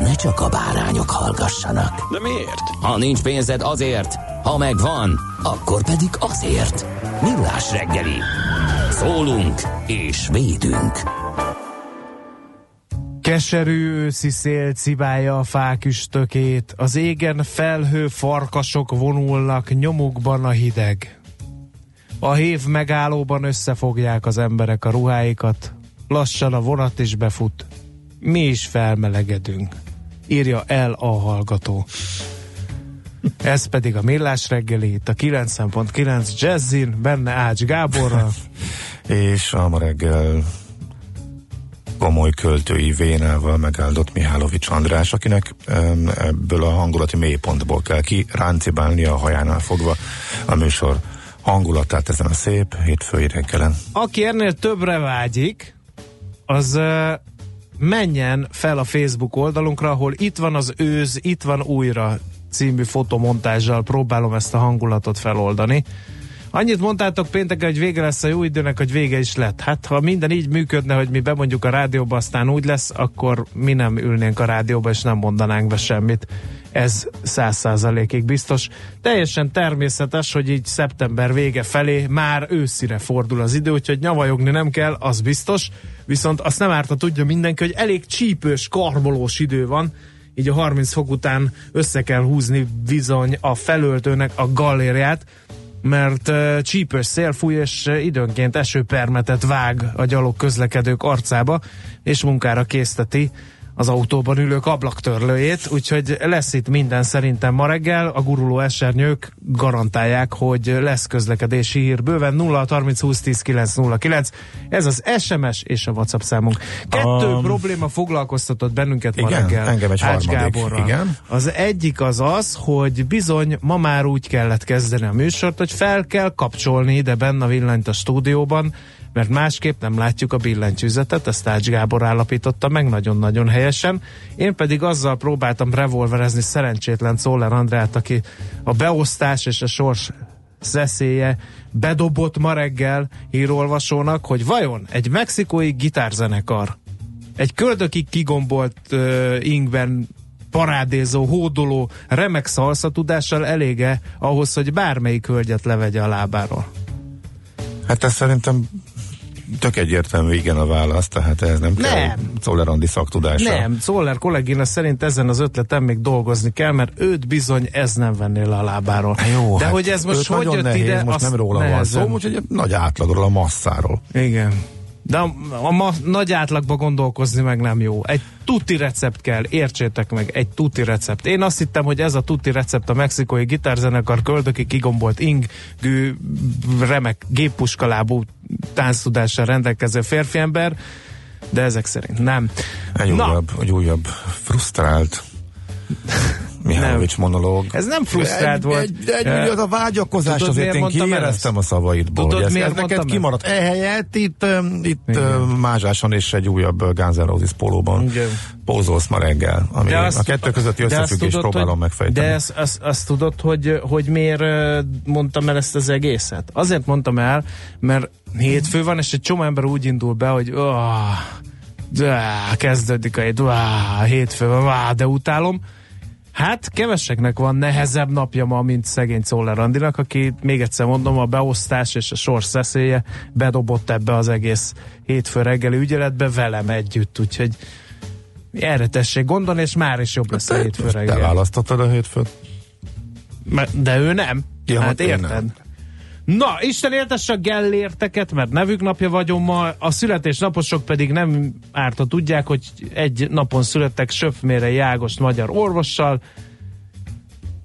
ne csak a bárányok hallgassanak. De miért? Ha nincs pénzed azért, ha megvan, akkor pedig azért. Millás reggeli. Szólunk és védünk. Keserű őszi szél cibálja a fák üstökét, az égen felhő farkasok vonulnak nyomukban a hideg. A hév megállóban összefogják az emberek a ruháikat, lassan a vonat is befut. Mi is felmelegedünk, írja el a hallgató. Ez pedig a Millás reggeli, itt a 90.9 Jazzin, benne Ács Gáborral. és a ma reggel komoly költői vénával megáldott Mihálovics András, akinek ebből a hangulati mélypontból kell ki ráncibálni a hajánál fogva a műsor hangulatát ezen a szép hétfői reggelen. Aki ennél többre vágyik, az menjen fel a Facebook oldalunkra, ahol itt van az őz, itt van újra című fotomontázsal próbálom ezt a hangulatot feloldani. Annyit mondtátok pénteken, hogy vége lesz a jó időnek, hogy vége is lett. Hát ha minden így működne, hogy mi bemondjuk a rádióba, aztán úgy lesz, akkor mi nem ülnénk a rádióba, és nem mondanánk be semmit. Ez száz százalékig biztos. Teljesen természetes, hogy így szeptember vége felé már őszire fordul az idő, úgyhogy nyavajogni nem kell, az biztos. Viszont azt nem árt, ha tudja mindenki, hogy elég csípős, karbolós idő van, így a 30 fok után össze kell húzni bizony a felöltőnek a galériát, mert csípős szél fúj, és időnként esőpermetet vág a gyalog közlekedők arcába, és munkára készteti az autóban ülők ablaktörlőjét, úgyhogy lesz itt minden szerintem ma reggel. A guruló esernyők garantálják, hogy lesz közlekedési hír bőven 0 30 20 10 909. Ez az SMS és a WhatsApp számunk. Kettő Um, probléma foglalkoztatott bennünket ma igen, reggel. engem egy Ács Gáborral. igen. Az egyik az az, hogy bizony ma már úgy kellett kezdeni a műsort, hogy fel kell kapcsolni ide benne a villanyt a stúdióban, mert másképp nem látjuk a billentyűzetet, ezt Ács Gábor állapította meg nagyon-nagyon helyesen. Én pedig azzal próbáltam revolverezni szerencsétlen Czoller Andrát, aki a beosztás és a sors szeszélye bedobott ma reggel hírolvasónak, hogy vajon egy mexikói gitárzenekar egy köldökig kigombolt uh, ingben parádézó, hódoló, remek szalszatudással elége ahhoz, hogy bármelyik hölgyet levegye a lábáról. Hát ez szerintem tök egyértelmű igen a válasz, tehát ez nem, kell Nem. Czollerandi szaktudása. Nem, Zoller kollégina szerint ezen az ötleten még dolgozni kell, mert őt bizony ez nem venné le a lábáról. Jó, De hát hogy ez most hogy jött nehéz, ide, most nem róla van nehezen. szó, úgyhogy nagy átlagról, a masszáról. Igen. De a, a ma, nagy átlagba gondolkozni meg nem jó. Egy tuti recept kell, értsétek meg, egy tuti recept. Én azt hittem, hogy ez a tuti recept a mexikói gitárzenekar köldöki kigombolt ingű, remek géppuskalábú tánctudással rendelkező férfiember, de ezek szerint nem. Egy Na. újabb, egy újabb frusztrált Mihálovics monológ. Ez nem frusztrált egy, volt. Egy, egy, egy, az a vágyakozás tudod, azért én kiéreztem a szavaidból. Tudod, ez, miért ez neked kimaradt. Ehelyett itt, itt Igen. mázsáson és egy újabb Guns N' Roses pólóban Igen. pózolsz ma reggel. Ami De azt- a kettő közötti de összefüggést próbálom hogy, megfejteni. De azt, azt, azt tudod, hogy, hogy miért mondtam el ezt az egészet? Azért mondtam el, mert hétfő van, és egy csomó ember úgy indul be, hogy oh, de, kezdődik a hét, oh, hétfő van, de utálom. Hát keveseknek van nehezebb napja ma, mint szegény Czoller Andinak, aki még egyszer mondom, a beosztás és a sors szeszélye bedobott ebbe az egész hétfő reggeli ügyeletbe velem együtt, úgyhogy Erre tessék gondolni, és már is jobb lesz a hétfő Te reggel. választottad a hétfőt? De ő nem. Ja, hát én érted? nem. Na, Isten éltesse a gellérteket, mert nevük napja vagyon ma, a születésnaposok pedig nem árt, ha tudják, hogy egy napon születtek Söpfmére Ágost magyar orvossal,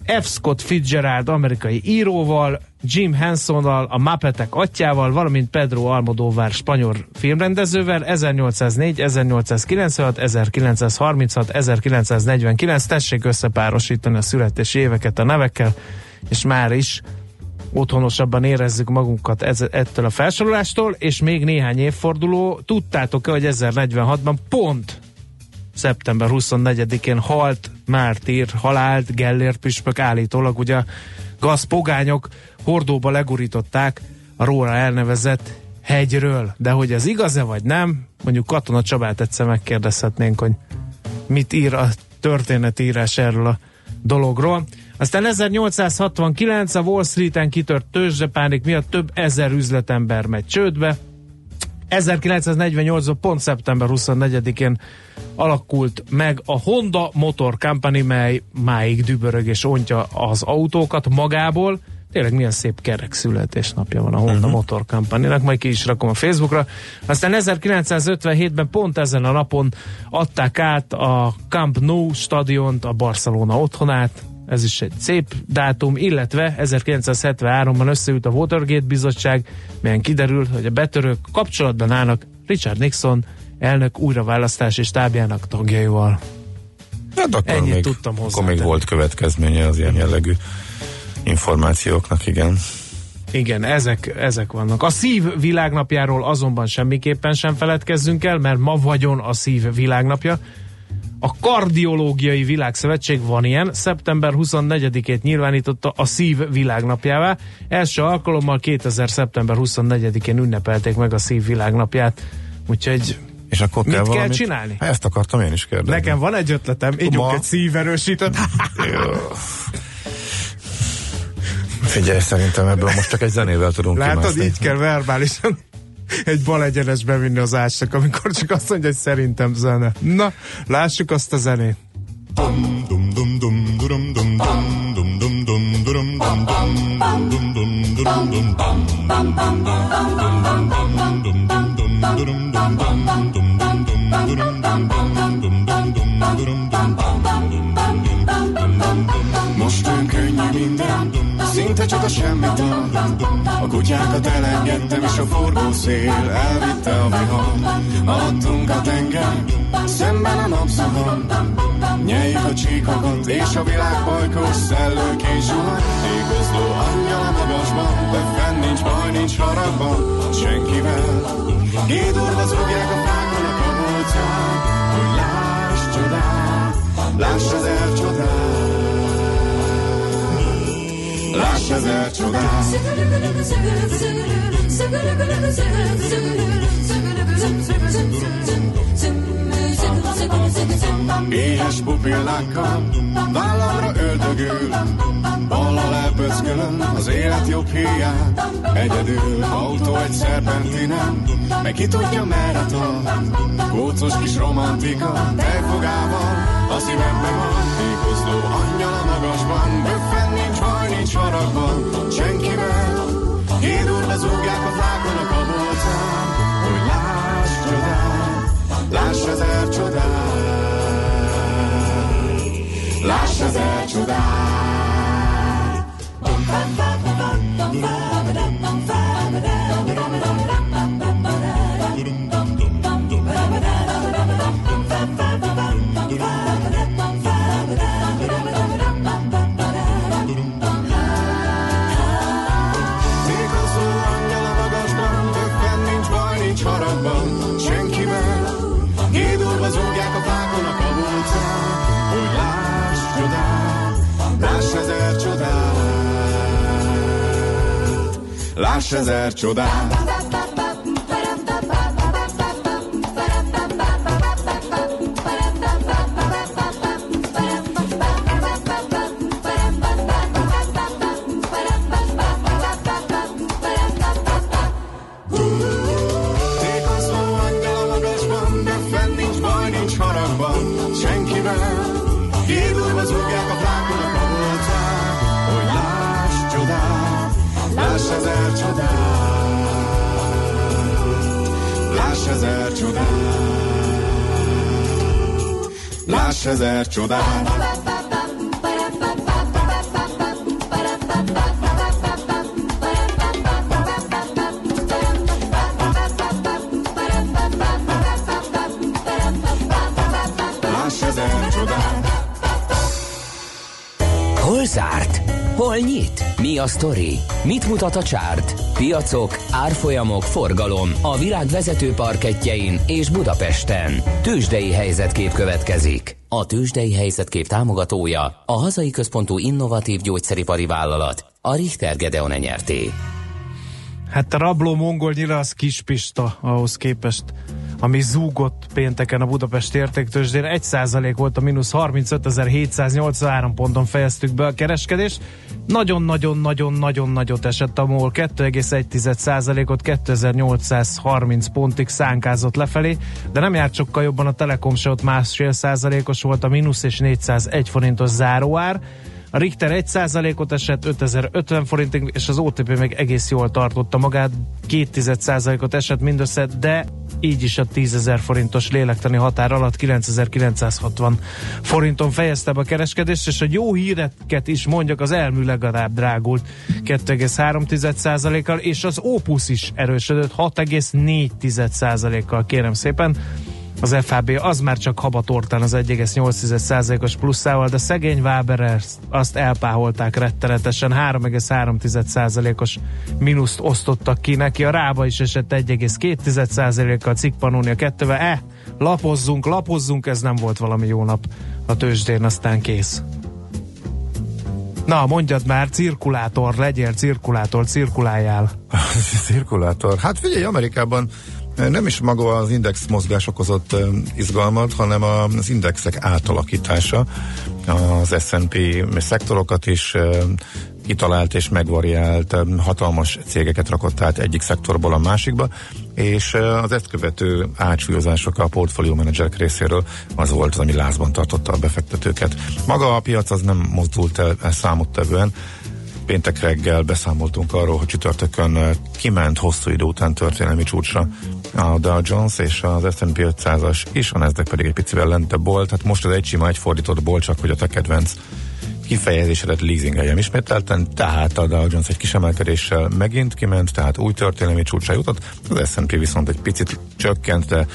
F. Scott Fitzgerald amerikai íróval, Jim Hensonnal, a Mappetek atyával, valamint Pedro Almodóvár spanyol filmrendezővel 1804, 1896, 1936, 1949. Tessék összepárosítani a születési éveket a nevekkel, és már is otthonosabban érezzük magunkat ez, ettől a felsorolástól, és még néhány évforduló. Tudtátok-e, hogy 1046-ban pont szeptember 24-én halt mártír, halált Gellért püspök állítólag, ugye gazpogányok hordóba legurították a róla elnevezett hegyről. De hogy ez igaz-e vagy nem, mondjuk Katona Csabát egyszer megkérdezhetnénk, hogy mit ír a történetírás erről a dologról. Aztán 1869 a Wall Street-en kitört tőzsdepánik miatt több ezer üzletember megy csődbe. 1948-ban pont szeptember 24-én alakult meg a Honda Motor Company, mely máig dübörög és ontja az autókat magából. Tényleg milyen szép kerek születésnapja van a Honda uh-huh. Motor Company-nak, majd ki is rakom a Facebookra. Aztán 1957-ben pont ezen a napon adták át a Camp Nou stadiont, a Barcelona otthonát, ez is egy szép dátum, illetve 1973-ban összeült a Watergate bizottság, melyen kiderült, hogy a betörők kapcsolatban állnak Richard Nixon elnök újraválasztási stábjának tagjaival. Hát akkor Ennyit még, tudtam Akkor még volt következménye az ilyen jellegű információknak, igen. Igen, ezek, ezek vannak. A szív világnapjáról azonban semmiképpen sem feledkezzünk el, mert ma vagyon a szív világnapja. A Kardiológiai Világszövetség van ilyen, szeptember 24-ét nyilvánította a szív világnapjává. Első alkalommal 2000. szeptember 24-én ünnepelték meg a szív világnapját. Úgyhogy És akkor Mit kell, kell valamit? csinálni? Hát ezt akartam én is kérdezni. nekem van egy ötletem, ígyunk Ma? egy szíverősítőt. Figyelj, szerintem ebből most csak egy zenével tudunk Látod, kimászni. így kell verbálisan egy bal egyenes bevinni az ásnak, amikor csak azt mondja, hogy szerintem zene. Na, lássuk azt a zenét. Most szinte csak a semmit A kutyákat elengedtem, és a forgó szél elvitte a vihar. Alattunk a tenger, szemben a napszakon. Nyeljük a csíkokat, és a világ bajkos szellők és zuhany. Égozló angyal a magasban, de fenn nincs baj, nincs haragban, senkivel. Gédurva zúgják a fákon a kabolcán, hogy láss csodát, láss ezer csodát. Ezer csodát. Éhes pupillákkal vállamra öldögül Ballal elpöckölöm az élet jobb híján Egyedül autó egy szerpentinen Meg ki tudja merre tart Kócos kis romantika Tejfogával a szívembe van Ékozló angyal a magasban Böffen haragban Senkivel. Hídurva zúgják a fákon a kabolcán Hogy láss csodát Láss ezer csodát Láss ezer csodát. Tékozó ezer csodát ezer csodát, láss ezer csodát. Hol nyit? Mi a sztori? Mit mutat a csárt? Piacok, árfolyamok, forgalom a világ vezető parketjein és Budapesten. Tősdei helyzetkép következik. A Tősdei helyzetkép támogatója a hazai központú innovatív gyógyszeripari vállalat, a Richter Gedeon nyerté. Hát a rabló mongol nyila az kispista ahhoz képest, ami zúgott pénteken a Budapest értéktősdén. 1% volt a mínusz 35.783 ponton fejeztük be a kereskedést. Nagyon-nagyon-nagyon-nagyon nagyot esett a MOL 2,1%-ot 2830 pontig szánkázott lefelé, de nem járt sokkal jobban a Telekom se ott másfél százalékos volt a mínusz és 401 forintos záróár. A Richter 1%-ot esett 5050 forintig, és az OTP még egész jól tartotta magát, 2%-ot esett mindössze, de így is a 10.000 forintos lélektani határ alatt 9960 forinton fejezte be a kereskedést, és a jó híreket is mondjak, az elmű legalább drágult 2,3%-kal, és az Opus is erősödött 6,4%-kal, kérem szépen. Az FHB az már csak habatortán az 1,8%-os pluszával, de szegény Waber azt elpáholták rettenetesen, 3,3%-os mínuszt osztottak ki neki, a Rába is esett 1,2%-kal, Cikpanónia 2-vel, eh, lapozzunk, lapozzunk, ez nem volt valami jó nap a tőzsdén, aztán kész. Na, mondjad már, cirkulátor, legyél cirkulátor, cirkuláljál. Cirkulátor. Hát figyelj, Amerikában nem is maga az index mozgás okozott izgalmat, hanem az indexek átalakítása. Az S&P szektorokat is kitalált és megvariált, hatalmas cégeket rakott át egyik szektorból a másikba, és az ezt követő átsúlyozások a portfólió menedzserek részéről az volt az, ami lázban tartotta a befektetőket. Maga a piac az nem mozdult el számottevően, péntek reggel beszámoltunk arról, hogy csütörtökön kiment hosszú idő után történelmi csúcsra a Dow Jones és az S&P 500-as is, a Nasdaq pedig egy picivel lentebb volt, tehát most az egy sima, egy fordított ból, csak hogy a te kedvenc kifejezésedet leasingeljem ismételten, tehát a Dow Jones egy kis emelkedéssel megint kiment, tehát új történelmi csúcsra jutott, az S&P viszont egy picit csökkent, de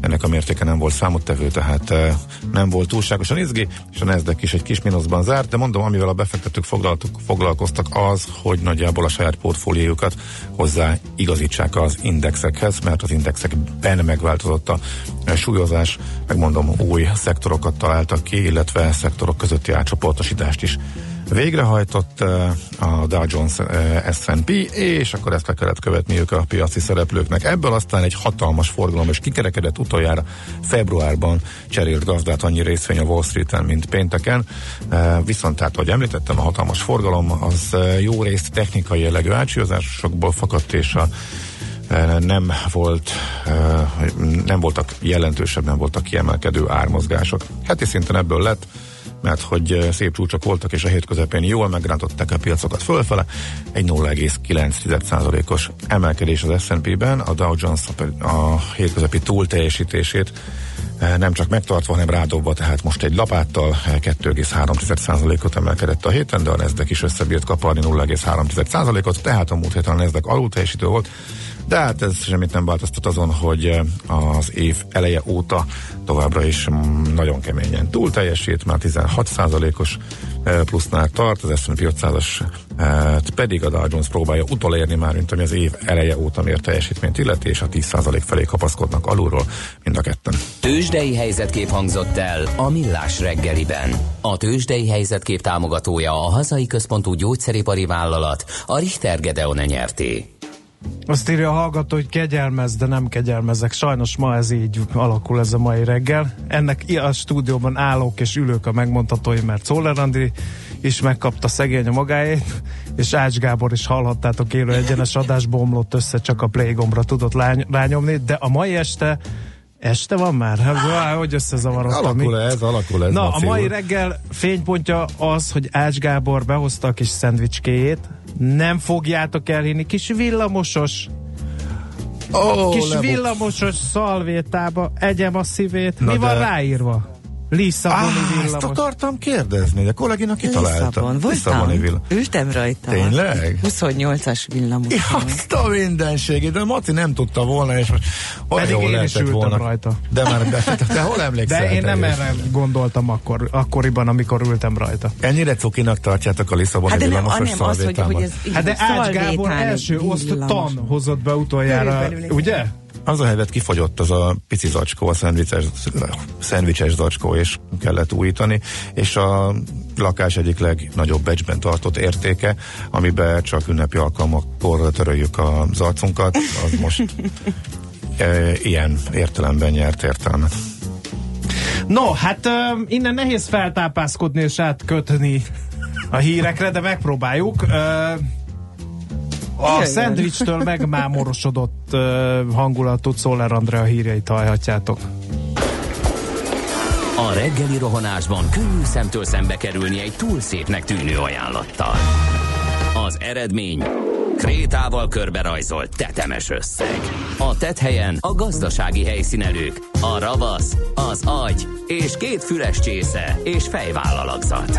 ennek a mértéke nem volt számottevő, tehát e, nem volt túlságosan izgi, és a Nasdaq is egy kis mínuszban zárt, de mondom, amivel a befektetők foglalkoztak az, hogy nagyjából a saját portfóliójukat hozzá igazítsák az indexekhez, mert az indexekben megváltozott a e, súlyozás, megmondom, új szektorokat találtak ki, illetve szektorok közötti átcsoportosítást is végrehajtott a Dow Jones S&P, és akkor ezt le kellett követniük a piaci szereplőknek. Ebből aztán egy hatalmas forgalom, és kikerekedett utoljára februárban cserélt gazdát annyi részvény a Wall Street-en, mint pénteken. Viszont tehát, ahogy említettem, a hatalmas forgalom az jó részt technikai jellegű átsúlyozásokból fakadt, és a nem volt nem voltak jelentősebb, nem voltak kiemelkedő ármozgások. Heti szinten ebből lett mert hogy szép csúcsok voltak, és a hét közepén jól megrántották a piacokat fölfele. Egy 0,9%-os emelkedés az S&P-ben, a Dow Jones a hétközepi túlteljesítését nem csak megtartva, hanem rádobva, tehát most egy lapáttal 2,3%-ot emelkedett a héten, de a Nasdaq is összebírt kaparni 0,3%-ot, tehát a múlt héten a Nasdaq alul teljesítő volt, de hát ez semmit nem változtat azon, hogy eh, az év eleje óta továbbra is mm, nagyon keményen túl teljesít, már 16%-os eh, plusznál tart, az S&P 500-as eh, pedig a Dow Jones próbálja utolérni már, mint ami az év eleje óta mért teljesítményt illeti, és a 10% felé kapaszkodnak alulról mind a ketten. Tőzsdei helyzetkép hangzott el a Millás reggeliben. A Tőzsdei helyzetkép támogatója a hazai központú gyógyszeripari vállalat, a Richter Gedeon nyerté. Azt írja a hallgató, hogy kegyelmez, de nem kegyelmezek. Sajnos ma ez így alakul ez a mai reggel. Ennek a stúdióban állók és ülők a megmondhatói, mert Szóler Andi is megkapta szegény a magáét, és Ács Gábor is hallhattátok élő egyenes adásba omlott össze, csak a play gombra tudott lány, rányomni, de a mai este Este van már? Hát, hogy összezavarodtam. Alakul ez, alakul ez. Na, Maci a mai reggel fénypontja az, hogy Ács Gábor behozta a kis szendvicskéjét. Nem fogjátok elhinni. Kis villamosos, Ó, kis lebuk- villamosos szalvétába egyem a szívét. Na Mi van de- ráírva? Lisszaboni ezt villamos. akartam kérdezni, de kollégina kitalálta. Lisszabon, Lisszaboni voltam, villa. ültem rajta. Tényleg? 28-as villamos. Ja, azt a mindenségét, de Maci nem tudta volna, és most olyan Pedig jól én is ültem volna. rajta. De már, de, de, hol emlékszel? De én nem erre gondoltam akkor, akkoriban, amikor ültem rajta. Ennyire cukinak tartjátok a Lisszaboni Hát de nem, villamosos hanem az, hogy, hogy ez Hát de Ács Gábor első oszt villamos. tan hozott be utoljára, ugye? Az a helyzet kifogyott az a pici zacskó, a szendvicses, szendvicses zacskó, és kellett újítani, és a lakás egyik legnagyobb becsben tartott értéke, amiben csak ünnepi alkalmakkor töröljük az arcunkat, az most e, ilyen értelemben nyert értelmet. No, hát ö, innen nehéz feltápászkodni és átkötni a hírekre, de megpróbáljuk. Ö, a szendvicstől megmámorosodott ö, hangulatú Szoller Andrea híreit hallhatjátok. A reggeli rohanásban könnyű szemtől szembe kerülni egy túl szépnek tűnő ajánlattal. Az eredmény krétával körberajzolt tetemes összeg. A tethelyen a gazdasági helyszínelők, a ravasz, az agy és két füles csésze és fejvállalakzat.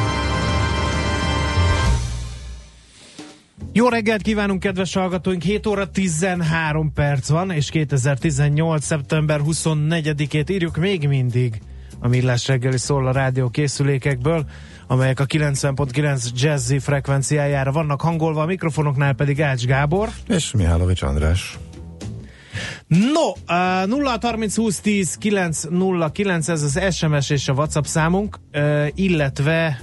Jó reggelt kívánunk, kedves hallgatóink! 7 óra 13 perc van, és 2018. szeptember 24-ét írjuk még mindig a Millás reggeli szól a rádió készülékekből, amelyek a 90.9 jazzy frekvenciájára vannak hangolva, a mikrofonoknál pedig Ács Gábor. És Mihálovics András. No, uh, 0 30 20 10 909 ez az SMS és a WhatsApp számunk, uh, illetve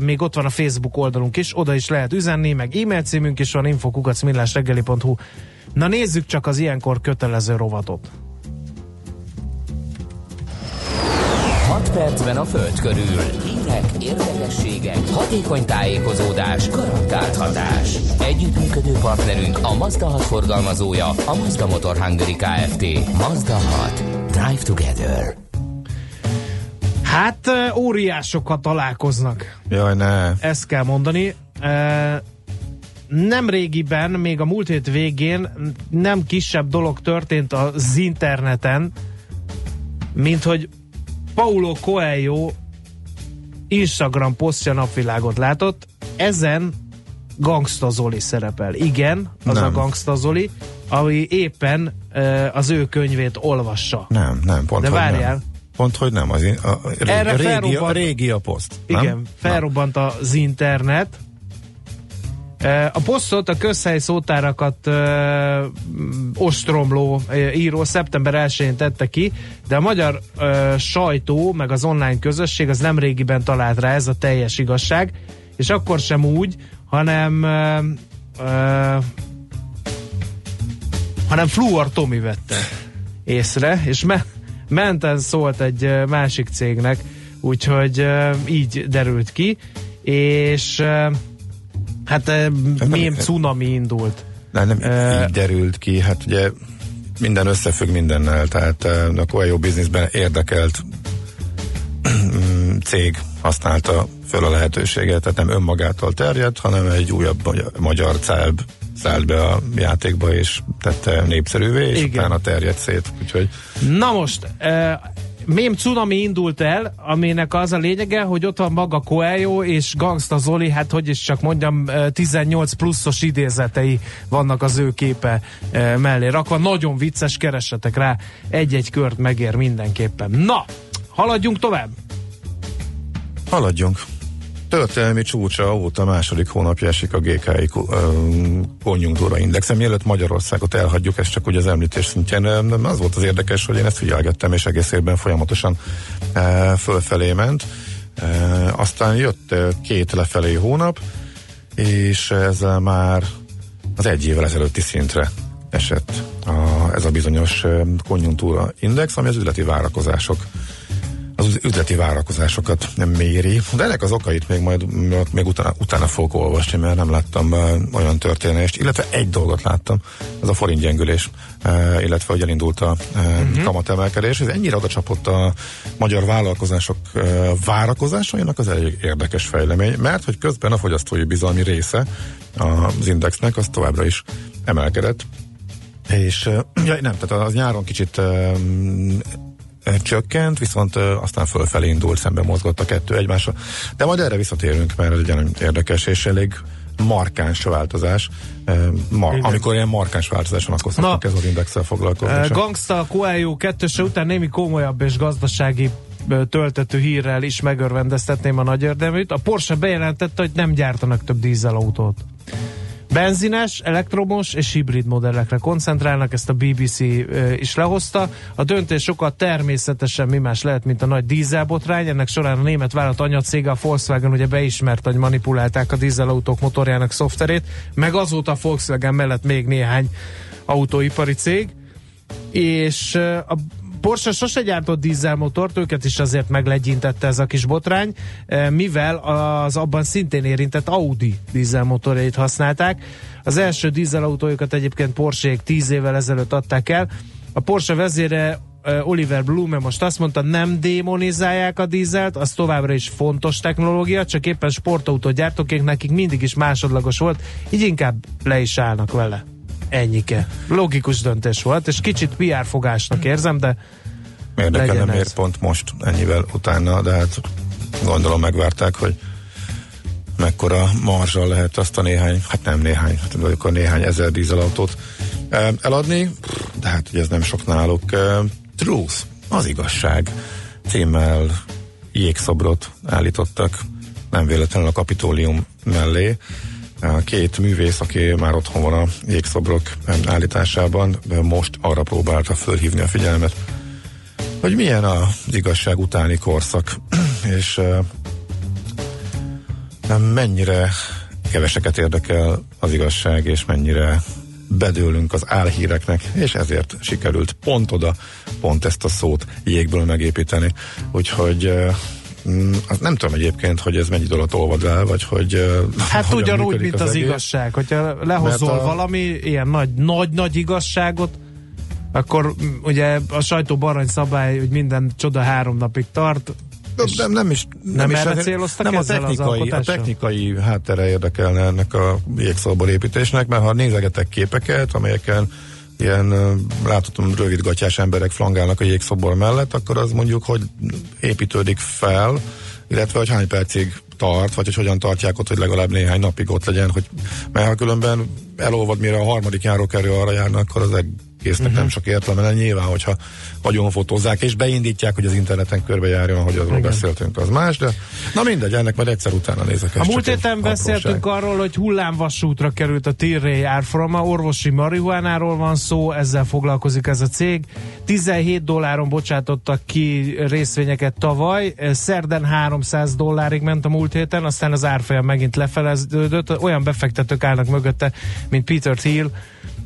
még ott van a Facebook oldalunk is, oda is lehet üzenni, meg e-mail címünk is van, infokukacmillásreggeli.hu. Na nézzük csak az ilyenkor kötelező rovatot. 6 percben a Föld körül. Hírek, érdekességek, hatékony tájékozódás, garantált hatás. Együttműködő partnerünk a Mazda 6 forgalmazója, a Mazda Motor Hungary Kft. Mazda 6. Drive together. Hát óriásokat találkoznak, Jaj, ne. ezt kell mondani. Nem régiben, még a múlt hét végén nem kisebb dolog történt az interneten, mint hogy Paulo Coelho Instagram posztja napvilágot látott, ezen Gangsta Zoli szerepel. Igen, az Nem. a Gangsta Zoli, ami éppen az ő könyvét olvassa. Nem, nem, pont De várjál. Nem. Pont, hogy nem. Az, a, a, régi, Erre a, régi, a régi a poszt. nem? Igen, felrobbant az internet. E, A posztot a közhely szótárakat ö, m, ostromló ö, író szeptember 1-én tette ki, de a magyar ö, sajtó, meg az online közösség az nem régiben talált rá, ez a teljes igazság, és akkor sem úgy, hanem ö, ö, hanem Fluor Tomi vette észre, és me- menten szólt egy másik cégnek, úgyhogy így derült ki, és hát ö, mém cunami indult. Nem, nem így derült ki, hát ugye minden összefügg mindennel, tehát eh, a Coelho bizniszben érdekelt cég használta föl a lehetőséget, tehát nem önmagától terjedt, hanem egy újabb magyar- magyar celb szállt be a játékba, és tette népszerűvé, és Igen. utána terjedt szét. Úgyhogy Na most, uh, mém cunami indult el, aminek az a lényege, hogy ott van maga Coelho és Gangsta Zoli, hát hogy is csak mondjam, ö, 18 pluszos idézetei vannak az ő képe ö, mellé rakva. Nagyon vicces, keressetek rá, egy-egy kört megér mindenképpen. Na, haladjunk tovább. haladjunk. Történelmi csúcsa óta második hónapja esik a GKI konjunktúra indexen. Mielőtt Magyarországot elhagyjuk, ez csak ugye az említés szintjén. Az volt az érdekes, hogy én ezt figyelgettem, és egész évben folyamatosan fölfelé ment. Aztán jött két lefelé hónap, és ezzel már az egy évvel ezelőtti szintre esett a, ez a bizonyos konjunktúra index, ami az üzleti várakozások az üzleti várakozásokat nem méri. De ennek az okait még majd még utána, utána fogok olvasni, mert nem láttam uh, olyan történést, illetve egy dolgot láttam, ez a forint gyengülés, uh, illetve hogy elindult a uh, uh-huh. kamatemelkedés. Ez ennyire oda csapott a magyar vállalkozások uh, várakozásainak az elég érdekes fejlemény, mert hogy közben a fogyasztói bizalmi része az indexnek az továbbra is emelkedett. És ja, nem, tehát az nyáron kicsit csökkent, viszont aztán fölfelé indult, szembe mozgott a kettő egymásra. De majd erre visszatérünk, mert ez egy érdekes és elég markáns változás. Mar- amikor ilyen markáns változás van, akkor szoktuk ez az indexel foglalkozni. Gangsta Coelho kettőse után némi komolyabb és gazdasági töltető hírrel is megörvendeztetném a nagy érdeműt. A Porsche bejelentette, hogy nem gyártanak több dízelautót. Benzines, elektromos és hibrid modellekre koncentrálnak, ezt a BBC is lehozta. A döntés sokkal természetesen mi más lehet, mint a nagy dízelbotrány. Ennek során a német vállalat anyacége, a Volkswagen ugye beismert, hogy manipulálták a dízelautók motorjának szoftverét, meg azóta a Volkswagen mellett még néhány autóipari cég és a Porsche sose gyártott dízelmotort, őket is azért meglegyintette ez a kis botrány, eh, mivel az abban szintén érintett Audi dízelmotorjait használták. Az első dízelautójukat egyébként porsche 10 évvel ezelőtt adták el. A Porsche vezére eh, Oliver Blume most azt mondta, nem démonizálják a dízelt, az továbbra is fontos technológia, csak éppen sportautó gyártókék nekik mindig is másodlagos volt, így inkább le is állnak vele. Ennyike. Logikus döntés volt, és kicsit PR fogásnak érzem, de Érdekelne miért pont most ennyivel utána, de hát gondolom megvárták, hogy mekkora marzsal lehet azt a néhány, hát nem néhány, hát a néhány ezer dízelautót eladni, de hát ugye ez nem sok náluk. Truth, az igazság címmel jégszobrot állítottak nem véletlenül a kapitólium mellé két művész, aki már otthon van a jégszobrok állításában, most arra próbálta fölhívni a figyelmet, hogy milyen az igazság utáni korszak, és mennyire keveseket érdekel az igazság, és mennyire bedőlünk az álhíreknek, és ezért sikerült pont oda, pont ezt a szót jégből megépíteni. Úgyhogy azt nem tudom egyébként, hogy ez mennyi dolgot olvad el, vagy hogy Hát ugyanúgy, mint az, az igazság. Hogyha lehozol a... valami ilyen nagy, nagy, nagy igazságot, akkor mm, ugye a sajtóban arany szabály, hogy minden csoda három napig tart, nem, nem is, nem, nem is erre céloztak nem a technikai, a technikai háttere érdekelne ennek a jégszóbor építésnek, mert ha nézegetek képeket, amelyeken ilyen láthatom rövidgatjás emberek flangálnak a jégszobor mellett, akkor az mondjuk, hogy építődik fel, illetve hogy hány percig tart, vagy hogy hogyan tartják ott, hogy legalább néhány napig ott legyen, hogy mert ha különben elolvad, mire a harmadik járókerül arra járnak, akkor az egésznek uh-huh. nem sok értelme, nyilván, hogyha fotózzák, és beindítják, hogy az interneten körbejárjon, ahogy azról Igen. beszéltünk, az más, de na mindegy, ennek majd egyszer utána nézek. A múlt héten beszéltünk arról, hogy hullámvasútra került a Tirré árforma, orvosi marihuánáról van szó, ezzel foglalkozik ez a cég. 17 dolláron bocsátottak ki részvényeket tavaly, szerden 300 dollárig ment a múlt héten, aztán az árfolyam megint lefeleződött, olyan befektetők állnak mögötte, mint Peter Thiel,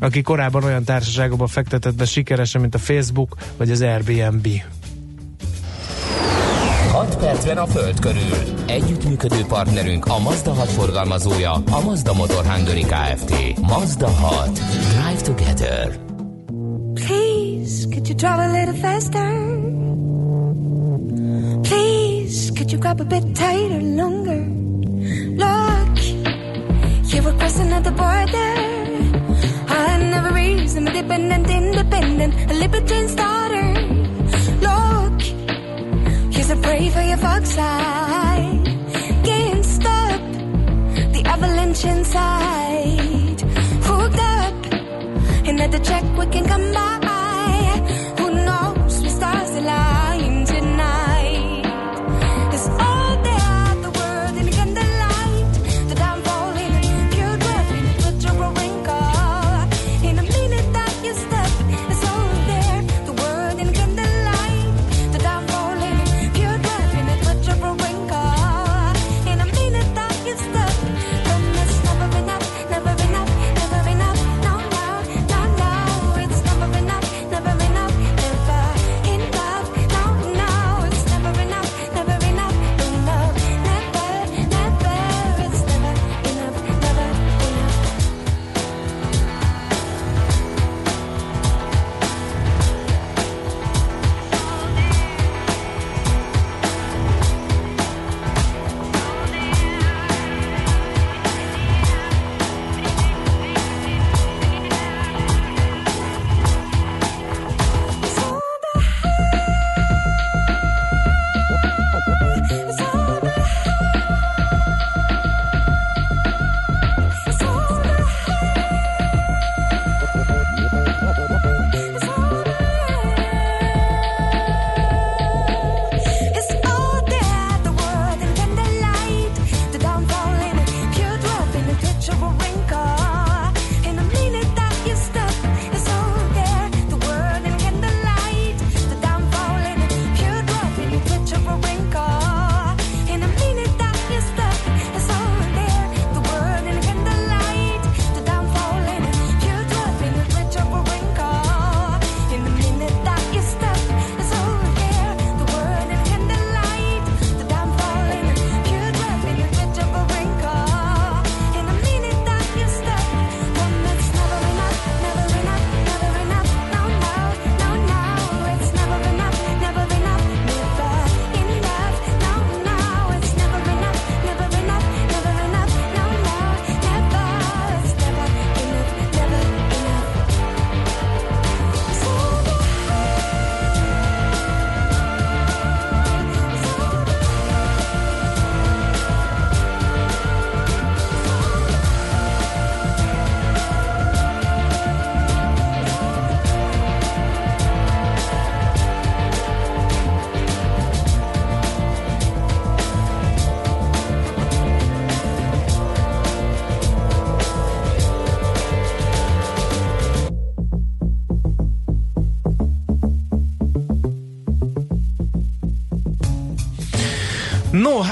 aki korábban olyan társaságokban fektetett be sikeresen, mint a Facebook vagy az Airbnb. 6 percben a Föld körül. Együttműködő partnerünk a Mazda 6 forgalmazója, a Mazda Motor Hungary Kft. Mazda 6. Drive together. Please, could you drive a little faster? Please, could you grab a bit tighter, longer? Look, you were crossing at the border. I never reason, dependent, independent, a libertine starter. Look, here's a pray for your fuck side. Can't stop the avalanche inside. Hooked up, and at the check we can come by.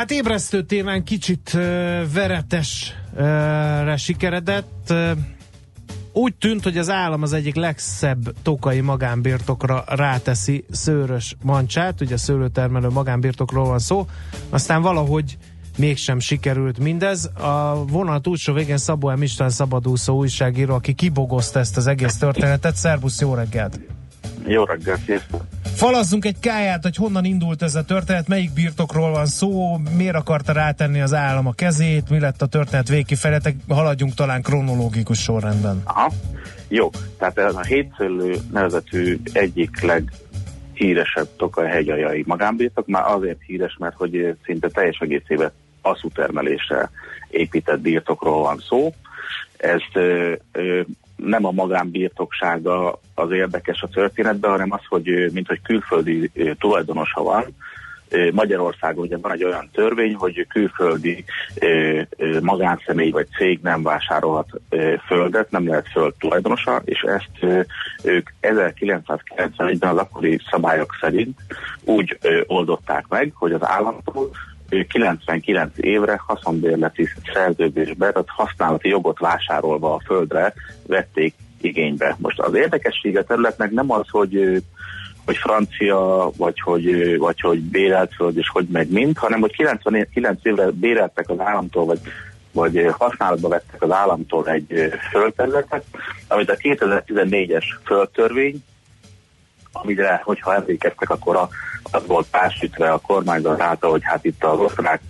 Hát ébresztő témán kicsit uh, veretesre uh, sikeredett. Uh, úgy tűnt, hogy az állam az egyik legszebb tokai magánbirtokra ráteszi szőrös mancsát, ugye szőlőtermelő magánbirtokról van szó, aztán valahogy mégsem sikerült mindez. A vonal túlsó végén Szabó M. István szabadúszó újságíró, aki kibogozta ezt az egész történetet. Szervusz, jó reggelt! Jó reggelt, sziasztok! Falazzunk egy káját, hogy honnan indult ez a történet, melyik birtokról van szó, miért akarta rátenni az állam a kezét, mi lett a történet végkifejletek, haladjunk talán kronológikus sorrendben. Aha, jó, tehát ez a hétszőlő nevezetű egyik leghíresebb Tokaj hegyajai magánbirtok, már azért híres, mert hogy szinte teljes egészében aszútermelésre épített birtokról van szó. Ezt ö, ö, nem a magánbirtoksága az érdekes a történetben, hanem az, hogy mint hogy külföldi tulajdonosa van, Magyarországon ugye van egy olyan törvény, hogy külföldi magánszemély vagy cég nem vásárolhat földet, nem lehet föld tulajdonosa, és ezt ők 1991-ben az akkori szabályok szerint úgy oldották meg, hogy az államtól 99 évre haszonbérleti szerződésbe, tehát használati jogot vásárolva a földre vették igénybe. Most az érdekesség a területnek nem az, hogy hogy francia, vagy hogy, vagy hogy bérelt föld, és hogy meg mind, hanem hogy 99 évre béreltek az államtól, vagy vagy használatba vettek az államtól egy földterületet, amit a 2014-es földtörvény, amire, hogyha emlékeztek, akkor a az volt pásütve a kormányzat által, hogy hát itt az osztrák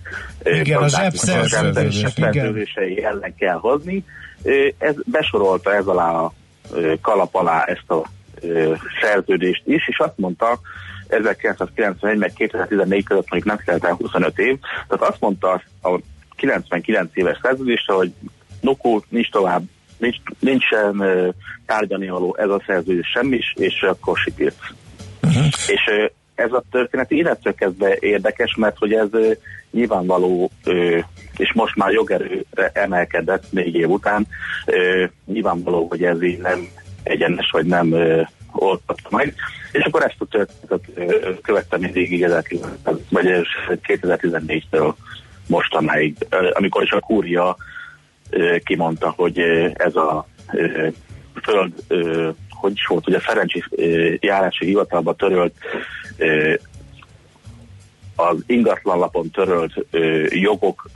igen, a zsebszerződései ellen kell hozni. Ez besorolta ez alá a kalap alá ezt a szerződést is, és azt mondta, 1991 meg 2014 között mondjuk nem kellett el 25 év, tehát azt mondta a 99 éves szerződésre, hogy nokó, nincs tovább, nincs, nincsen tárgyani való ez a szerződés semmi, és akkor sipírc. Uh-huh. És ez a történet innentől kezdve érdekes, mert hogy ez nyilvánvaló, és most már jogerőre emelkedett négy év után, nyilvánvaló, hogy ez így nem egyenes, vagy nem oltatta meg. És akkor ezt a történetet követtem mindig vagy 2014-től mostanáig, amikor is a kúria kimondta, hogy ez a föld hogy is volt, hogy a Ferencsi járási hivatalba törölt az ingatlanlapon törölt jogok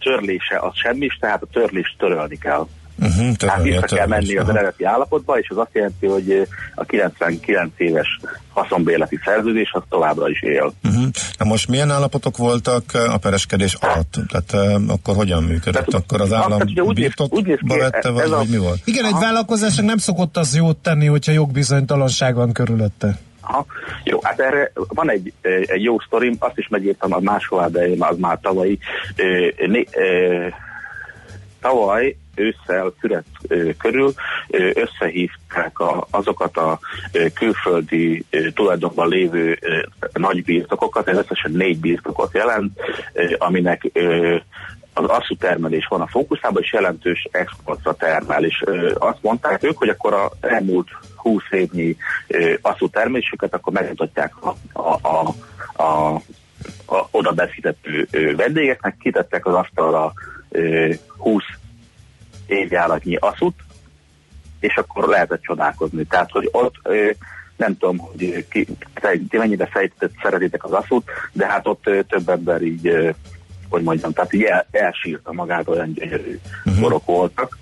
törlése az semmi, tehát a törlést törölni kell. Uh-huh, tehát vissza kell menni az eredeti állapotba, és az azt jelenti, hogy a 99 éves haszonbéleti szerződés az továbbra is él. Uh-huh. Na most milyen állapotok voltak a pereskedés alatt? Tehát uh, akkor hogyan működött? Tehát, akkor az állam birtokba vette, vagy, a... vagy mi volt? Igen, egy vállalkozásnak nem szokott az jót tenni, hogyha jogbizonytalanság van körülötte. Aha. Jó, hát erre van egy, egy jó sztorim, azt is megírtam a máshol, de az már tavalyi. Né, tavaly ősszel Füret körül összehívták a, azokat a külföldi tulajdonban lévő nagy birtokokat, ez összesen négy birtokot jelent, aminek az asszú termelés van a fókuszában, és jelentős exportra termel. És azt mondták ők, hogy akkor a elmúlt 20 évnyi asszú termelésüket akkor megmutatják a, a, a, a, a oda befizető vendégeknek, kitettek az asztalra 20 évjáratnyi aszut, és akkor lehetett csodálkozni. Tehát, hogy ott nem tudom, hogy ki, ti mennyire fejtetett szeretitek az aszut, de hát ott több ember így, hogy mondjam, tehát így el, elsírta magát, olyan gyönyörű uh-huh. borok voltak.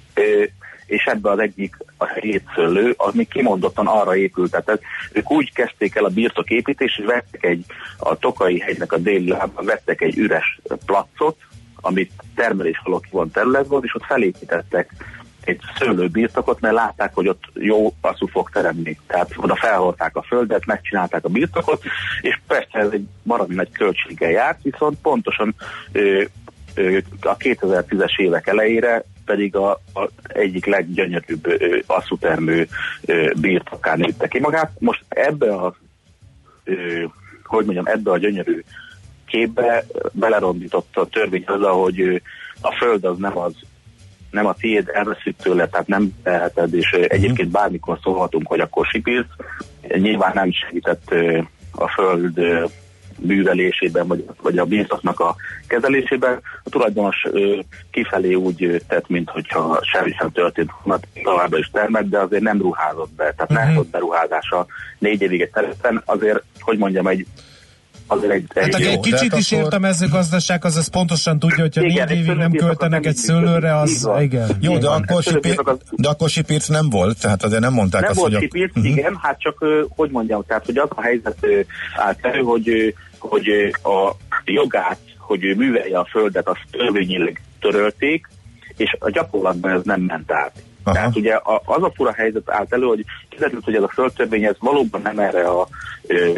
És ebbe az egyik a hétszőlő, az még kimondottan arra épültetett. Ők úgy kezdték el a birtoképítést, és vettek egy, a Tokai hegynek a déli lábban vettek egy üres placot, amit termelés alatt van terület volt, és ott felépítettek egy szőlőbirtokot, mert látták, hogy ott jó passzú fog teremni. Tehát oda felhordták a földet, megcsinálták a birtokot, és persze ez egy baromi nagy költséggel járt, viszont pontosan ö, ö, a 2010-es évek elejére pedig a, a egyik leggyönyörűbb asszutermő birtokán nőtte ki magát. Most ebbe a ö, hogy mondjam, ebbe a gyönyörű képbe belerondította a törvény azzal, hogy a föld az nem az nem a tiéd, elveszük tőle, tehát nem teheted, és egyébként bármikor szólhatunk, hogy akkor sipírsz. Nyilván nem segített a föld művelésében, vagy, vagy a birtoknak a kezelésében. A tulajdonos ö, kifelé úgy tett, mintha semmi sem történt volna, továbbra is termett, de azért nem ruházott be. Tehát uh-huh. nem volt beruházása négy évig egy területen, azért, hogy mondjam, egy azért egy, egy Hát aki egy kicsit hát is akkor- ért a mezőgazdaság, az ezt pontosan tudja, hogyha Igen, négy évig nem költenek nem egy szőlőre, az igen. Jó, de akkor, sipir, az- de akkor sipirc nem volt, tehát azért nem mondták Nem azt, volt hogy... kipírt, Mhm. igen, hát csak, hogy mondjam, tehát, hogy az a helyzet állt elő, hogy, hogy a jogát, hogy ő művelje a földet, azt törvényileg törölték, és a gyakorlatban ez nem ment át. Aha. Tehát ugye az a fura helyzet állt elő, hogy kiderült, hogy ez a földtörvény ez valóban nem erre a ö,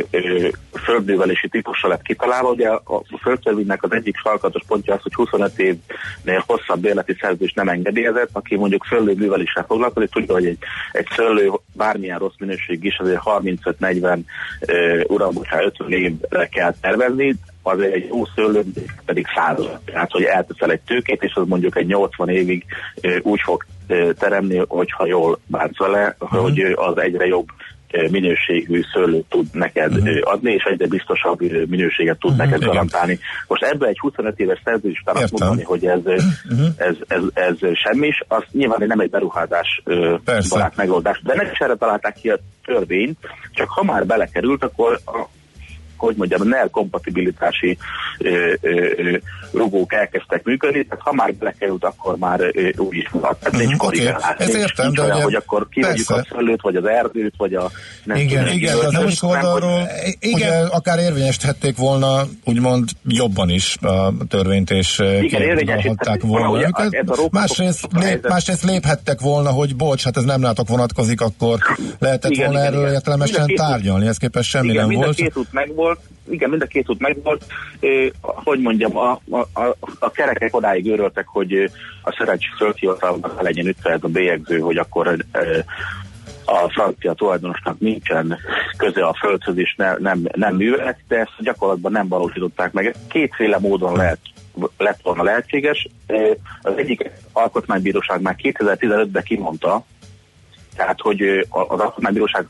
földművelési típusra lett kitalálva. Ugye a, földtörvénynek az egyik sarkatos pontja az, hogy 25 évnél hosszabb bérleti szerződés nem engedélyezett, aki mondjuk szőlőműveléssel foglalkozik, tudja, hogy egy, egy szőlő bármilyen rossz minőség is, azért 35-40 ö, uram, bocsánat, 50 évre kell tervezni, azért egy jó szőlő pedig százal. Tehát, hogy elteszel egy tőkét, és az mondjuk egy 80 évig úgy fog teremni, hogyha jól bánsz vele, hogy ö, az egyre jobb minőségű szőlőt tud neked uh-huh. adni, és egyre biztosabb minőséget tud uh-huh. neked Igen. garantálni. Most ebből egy 25 éves szerződés után azt mondani, hogy ez, uh-huh. ez, ez, ez, semmi is, az nyilván nem egy beruházás Persze. barát megoldás. De nem is erre találták ki a törvényt, csak ha már belekerült, akkor hogy mondjam, NER kompatibilitási ö, ö, rugók elkezdtek működni, tehát ha már belekerült, akkor már ö, úgy is maradt. Tehát nincs Mhm, korrigálás. Ezt Nincs- értem, nincs olyan, hogy akkor kihagyjuk persze. a szőlőt, vagy az erdőt, vagy a nem Igen, tudom, Igen, az zöld, másik hanem, hogy- oldalról Igen. ugye akár érvényesíthették volna úgymond jobban is a törvényt, és érvényesíthették kiadhatták volna, ugye, őket. ez a rókatok- Másrészt, lép, másrészt léphettek volna, hogy bocs, hát ez nem rátok vonatkozik, akkor lehetett Igen, volna igen, erről igen. értelemesen tárgyalni, ez képest semmi igen, nem mind a volt. két út megvolt, igen, mind a két út megvolt. Hogy mondjam, a, a, a, kerekek odáig őröltek, hogy a szerencsés földhivatalnak legyen ütve ez a bélyegző, hogy akkor a francia tulajdonosnak nincsen köze a földhöz, és ne, nem, nem művelet, de ezt gyakorlatban nem valósították meg. Kétféle módon lehet lett volna lehetséges. Az egyik alkotmánybíróság már 2015-ben kimondta, tehát, hogy az alkotmánybíróság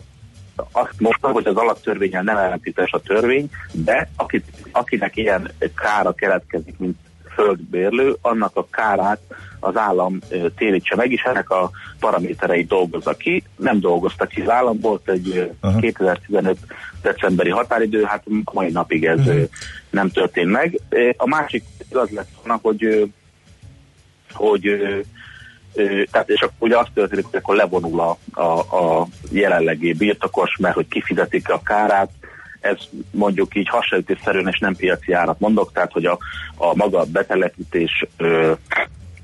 azt mondta, hogy az alaptörvényel nem ellentétes a törvény, de akit, akinek ilyen kára keletkezik, mint földbérlő, annak a kárát az állam térítse meg, és ennek a paramétereit dolgozza ki. Nem dolgozta ki az állam, volt egy Aha. 2015 decemberi határidő, hát mai napig ez ö, nem történt meg. A másik az lett volna, hogy hogy tehát és akkor ugye azt történik, hogy akkor levonul a, a, a jelenlegi birtokos, mert hogy kifizetik a kárát, ez mondjuk így hasonlítésszerűen és nem piaci árat mondok, tehát hogy a, a maga betelepítés ö,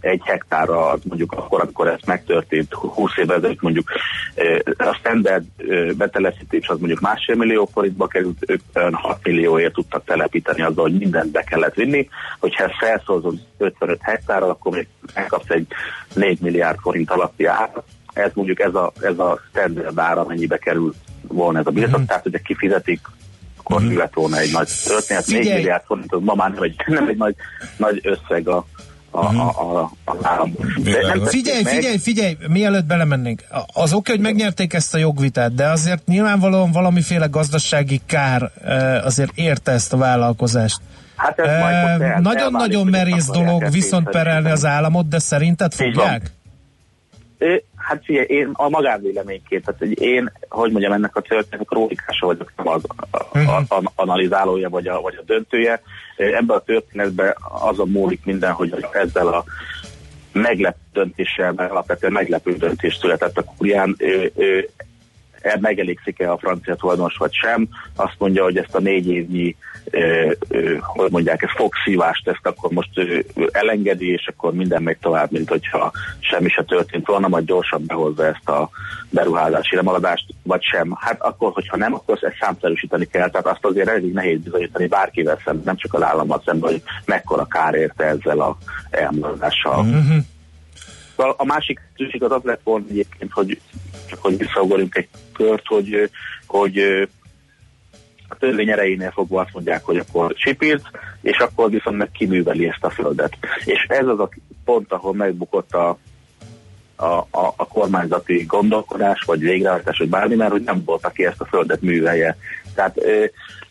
egy hektárra, az mondjuk akkor, amikor ez megtörtént 20 évvel ezelőtt mondjuk a standard betelepítés az mondjuk másfél millió forintba került, ők olyan 6 millióért tudtak telepíteni azzal, hogy mindent be kellett vinni, hogyha ezt felszózod 55 hektárral, akkor még megkapsz egy 4 milliárd forint alatti árat. Ez mondjuk ez a, ez a standard ára, amennyibe kerül volna ez a birtok, mm. tehát ugye kifizetik, akkor mm. lett volna egy nagy történet, 4 Figyelj! milliárd forint, az ma már nem egy, nem egy nagy, nagy összeg a, a, a, a, a állam. Világos. Figyelj, figyelj, figyelj, mielőtt belemennénk. Az oké, hogy megnyerték ezt a jogvitát, de azért nyilvánvalóan valamiféle gazdasági kár azért érte ezt a vállalkozást. Hát ez el- Nagyon-nagyon merész dolog viszont perelni az államot, de szerinted Így van. fogják? Ö, Hát figyelj, én a magánvéleményként, tehát hogy én, hogy mondjam, ennek a történetnek krónikása vagyok, nem az a, a, a, analizálója vagy a, vagy a döntője. Ebben a történetben azon múlik minden, hogy ezzel a meglepő döntéssel, mert alapvetően meglepő döntés született a Kurián, ö, ö, e- megelégszik-e a francia tulajdonos vagy sem. Azt mondja, hogy ezt a négy évnyi, ö, ö, hogy mondják, ezt fogszívást, ezt akkor most ö, elengedi, és akkor minden megy tovább, mint hogyha semmi se történt volna, majd gyorsan behozza ezt a beruházási lemaradást, vagy sem. Hát akkor, hogyha nem, akkor ezt számszerűsíteni kell, tehát azt azért elég nehéz bizonyítani bárkivel szemben, nem csak az állammal szemben, hogy mekkora kár érte ezzel a elmaradással. Mhm. Szóval a másik szükség az az lett volna egyébként, hogy csak hogy visszaugorjunk egy kört, hogy, hogy a törvény erejénél fogva azt mondják, hogy akkor sipírt, és akkor viszont meg kiműveli ezt a földet. És ez az a pont, ahol megbukott a, a, a, a kormányzati gondolkodás, vagy végrehajtás, vagy bármi, mert hogy nem volt, aki ezt a földet művelje Tehát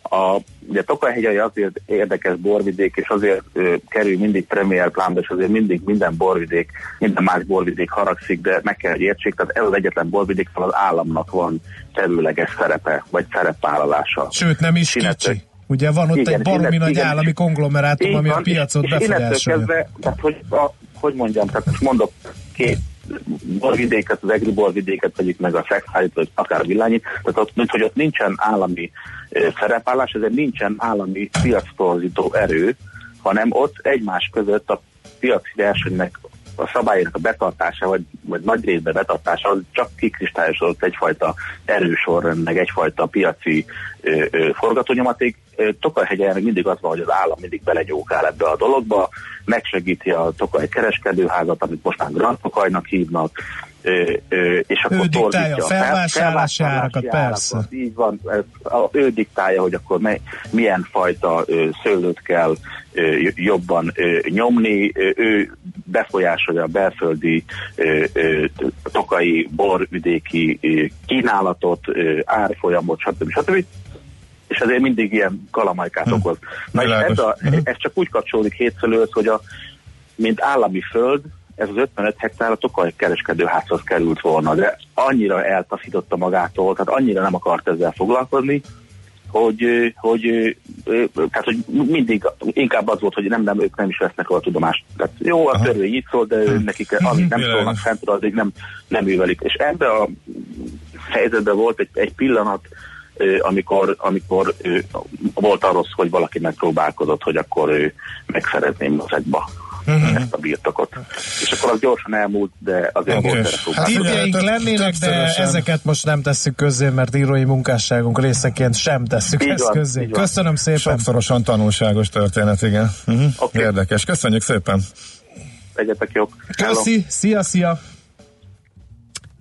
a, ugye Tokaj-hegyai azért érdekes borvidék, és azért ö, kerül mindig premier plánba, és azért mindig minden borvidék, minden más borvidék haragszik, de meg kell, hogy értsék, tehát ez az egyetlen borvidék, ahol az államnak van területes szerepe, vagy szerepvállalása. Sőt, nem is Innentől- kicsi. Ugye van ott Igen, egy baromi nagy igen, állami konglomerátum, ami a van, piacot és innentől befolyásolja. Kezdve, tehát, hogy, a, hogy mondjam, tehát most mondok két borvidéket, az egri borvidéket, vegyük meg a szexálit, vagy akár villányit, tehát ott, mint hogy ott nincsen állami szerepállás, ezért nincsen állami piactorzító erő, hanem ott egymás között a piaci versenynek a szabálynak a betartása, vagy, vagy nagy részben betartása, az csak kikristályosodott egyfajta erősorrend, meg egyfajta piaci ö, ö, forgatónyomaték. Tokaj-hegyen meg mindig az van, hogy az állam mindig belegyókál ebbe a dologba, megsegíti a Tokaj kereskedőházat, amit most már Grand Tokajnak hívnak, és akkor Ő diktálja a fel- felvásárlási árakat, persze. Így van, ő diktálja, hogy akkor milyen fajta szőlőt kell jobban nyomni, ő befolyásolja a belföldi tokai borvidéki kínálatot, árfolyamot, stb. stb. És ezért mindig ilyen kalamajkát Hm. okoz. Na és ez, a, Mhm. ez csak úgy kapcsolódik hétfőlőhöz, hogy a, mint állami föld, ez az 55 hektár a Tokaj kereskedőházhoz került volna, de annyira eltaszította magától, tehát annyira nem akart ezzel foglalkozni, hogy, hogy, tehát, hogy mindig inkább az volt, hogy nem, nem, ők nem is vesznek a tudomást. Tehát jó, a törvény így szól, de ő, nekik amíg nem szólnak fentről, addig nem, nem művelik. És ebbe a helyzetben volt egy, egy pillanat, amikor, amikor volt arról hogy valaki megpróbálkozott, hogy akkor ő megszerezni mozekba ezt a birtokot. És akkor az gyorsan elmúlt, de azért Oké. volt erre Hát. Tippjeink lennének, de ezeket most nem tesszük közzé, mert írói munkásságunk részeként sem tesszük Így ezt van, közzé. van. Köszönöm szépen. Sokszorosan tanulságos történet, igen. Uh-huh. Oké. Érdekes. Köszönjük szépen. Legyetek jók. Köszi, szia, szia.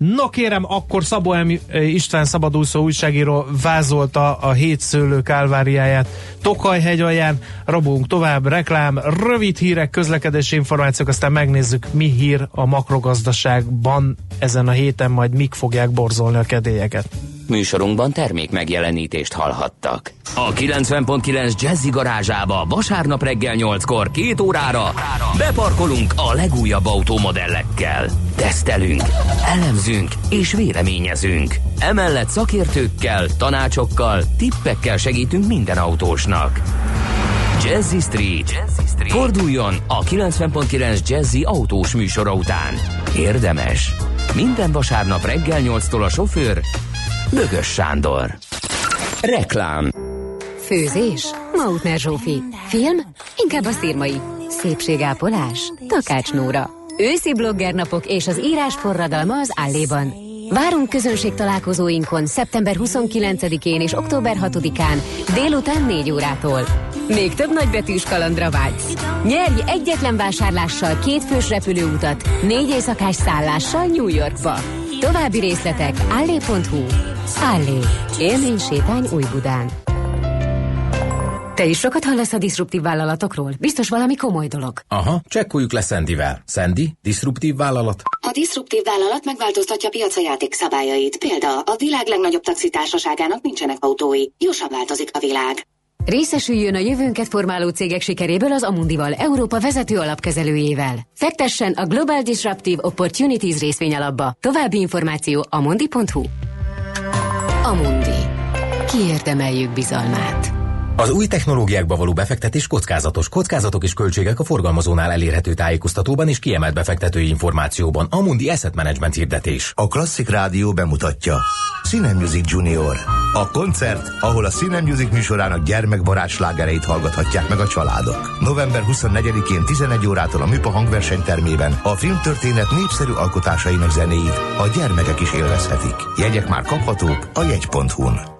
No kérem, akkor Szabó Elmi eh, István szabadúszó újságíró vázolta a hét szőlő kálváriáját. Tokaj alján rabunk tovább, reklám, rövid hírek, közlekedési információk, aztán megnézzük, mi hír a makrogazdaságban ezen a héten, majd mik fogják borzolni a kedélyeket. Műsorunkban termék megjelenítést hallhattak. A 90.9 Jazzy garázsába vasárnap reggel 8-kor két órára beparkolunk a legújabb autómodellekkel. Tesztelünk, elemzünk és véleményezünk. Emellett szakértőkkel, tanácsokkal, tippekkel segítünk minden autósnak. Jazzy Street. Jazzy Street. Forduljon a 90.9 Jazzy autós műsora után. Érdemes. Minden vasárnap reggel 8-tól a sofőr Bögös Sándor. Reklám. Főzés? Mautner Zsófi. Film? Inkább a szírmai. Szépségápolás? Takács Nóra. Őszi bloggernapok és az írás forradalma az Álléban. Várunk közönség találkozóinkon szeptember 29-én és október 6-án délután 4 órától. Még több nagybetűs kalandra vágysz. Nyerj egyetlen vásárlással két fős repülőutat, négy éjszakás szállással New Yorkba. További részletek állé.hu. Állé. Élmény sétány Új-Budán. Te is sokat hallasz a diszruptív vállalatokról? Biztos valami komoly dolog. Aha, csekkoljuk le Sandyvel. Sandy, diszruptív vállalat? A diszruptív vállalat megváltoztatja piaca játékszabályait. Példa, a világ legnagyobb taxitársaságának nincsenek autói. Gyorsan változik a világ. Részesüljön a jövőnket formáló cégek sikeréből az Amundival, Európa vezető alapkezelőjével. Fektessen a Global Disruptive Opportunities részvényalapba. További információ amundi.hu Amundi. Kiérdemeljük bizalmát. Az új technológiákba való befektetés kockázatos. Kockázatok és költségek a forgalmazónál elérhető tájékoztatóban és kiemelt befektetői információban. Amundi Asset Management hirdetés. A Klasszik Rádió bemutatja Cine Music Junior. A koncert, ahol a Cine Music műsorának gyermekbarát slágereit hallgathatják meg a családok. November 24-én 11 órától a Műpa hangversenytermében a filmtörténet népszerű alkotásainak zenéit a gyermekek is élvezhetik. Jegyek már kaphatók a jegy.hu-n.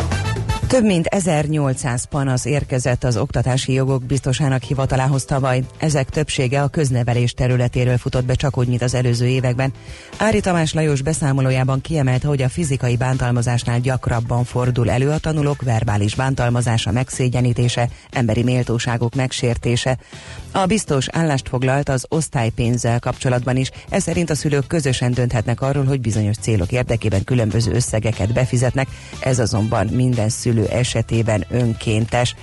Több mint 1800 panasz érkezett az oktatási jogok biztosának hivatalához tavaly. Ezek többsége a köznevelés területéről futott be csak úgy, mint az előző években. Ári Tamás Lajos beszámolójában kiemelte, hogy a fizikai bántalmazásnál gyakrabban fordul elő a tanulók verbális bántalmazása, megszégyenítése, emberi méltóságok megsértése. A biztos állást foglalt az osztálypénzzel kapcsolatban is, ez szerint a szülők közösen dönthetnek arról, hogy bizonyos célok érdekében különböző összegeket befizetnek, ez azonban minden szülő szülő esetében önkéntes.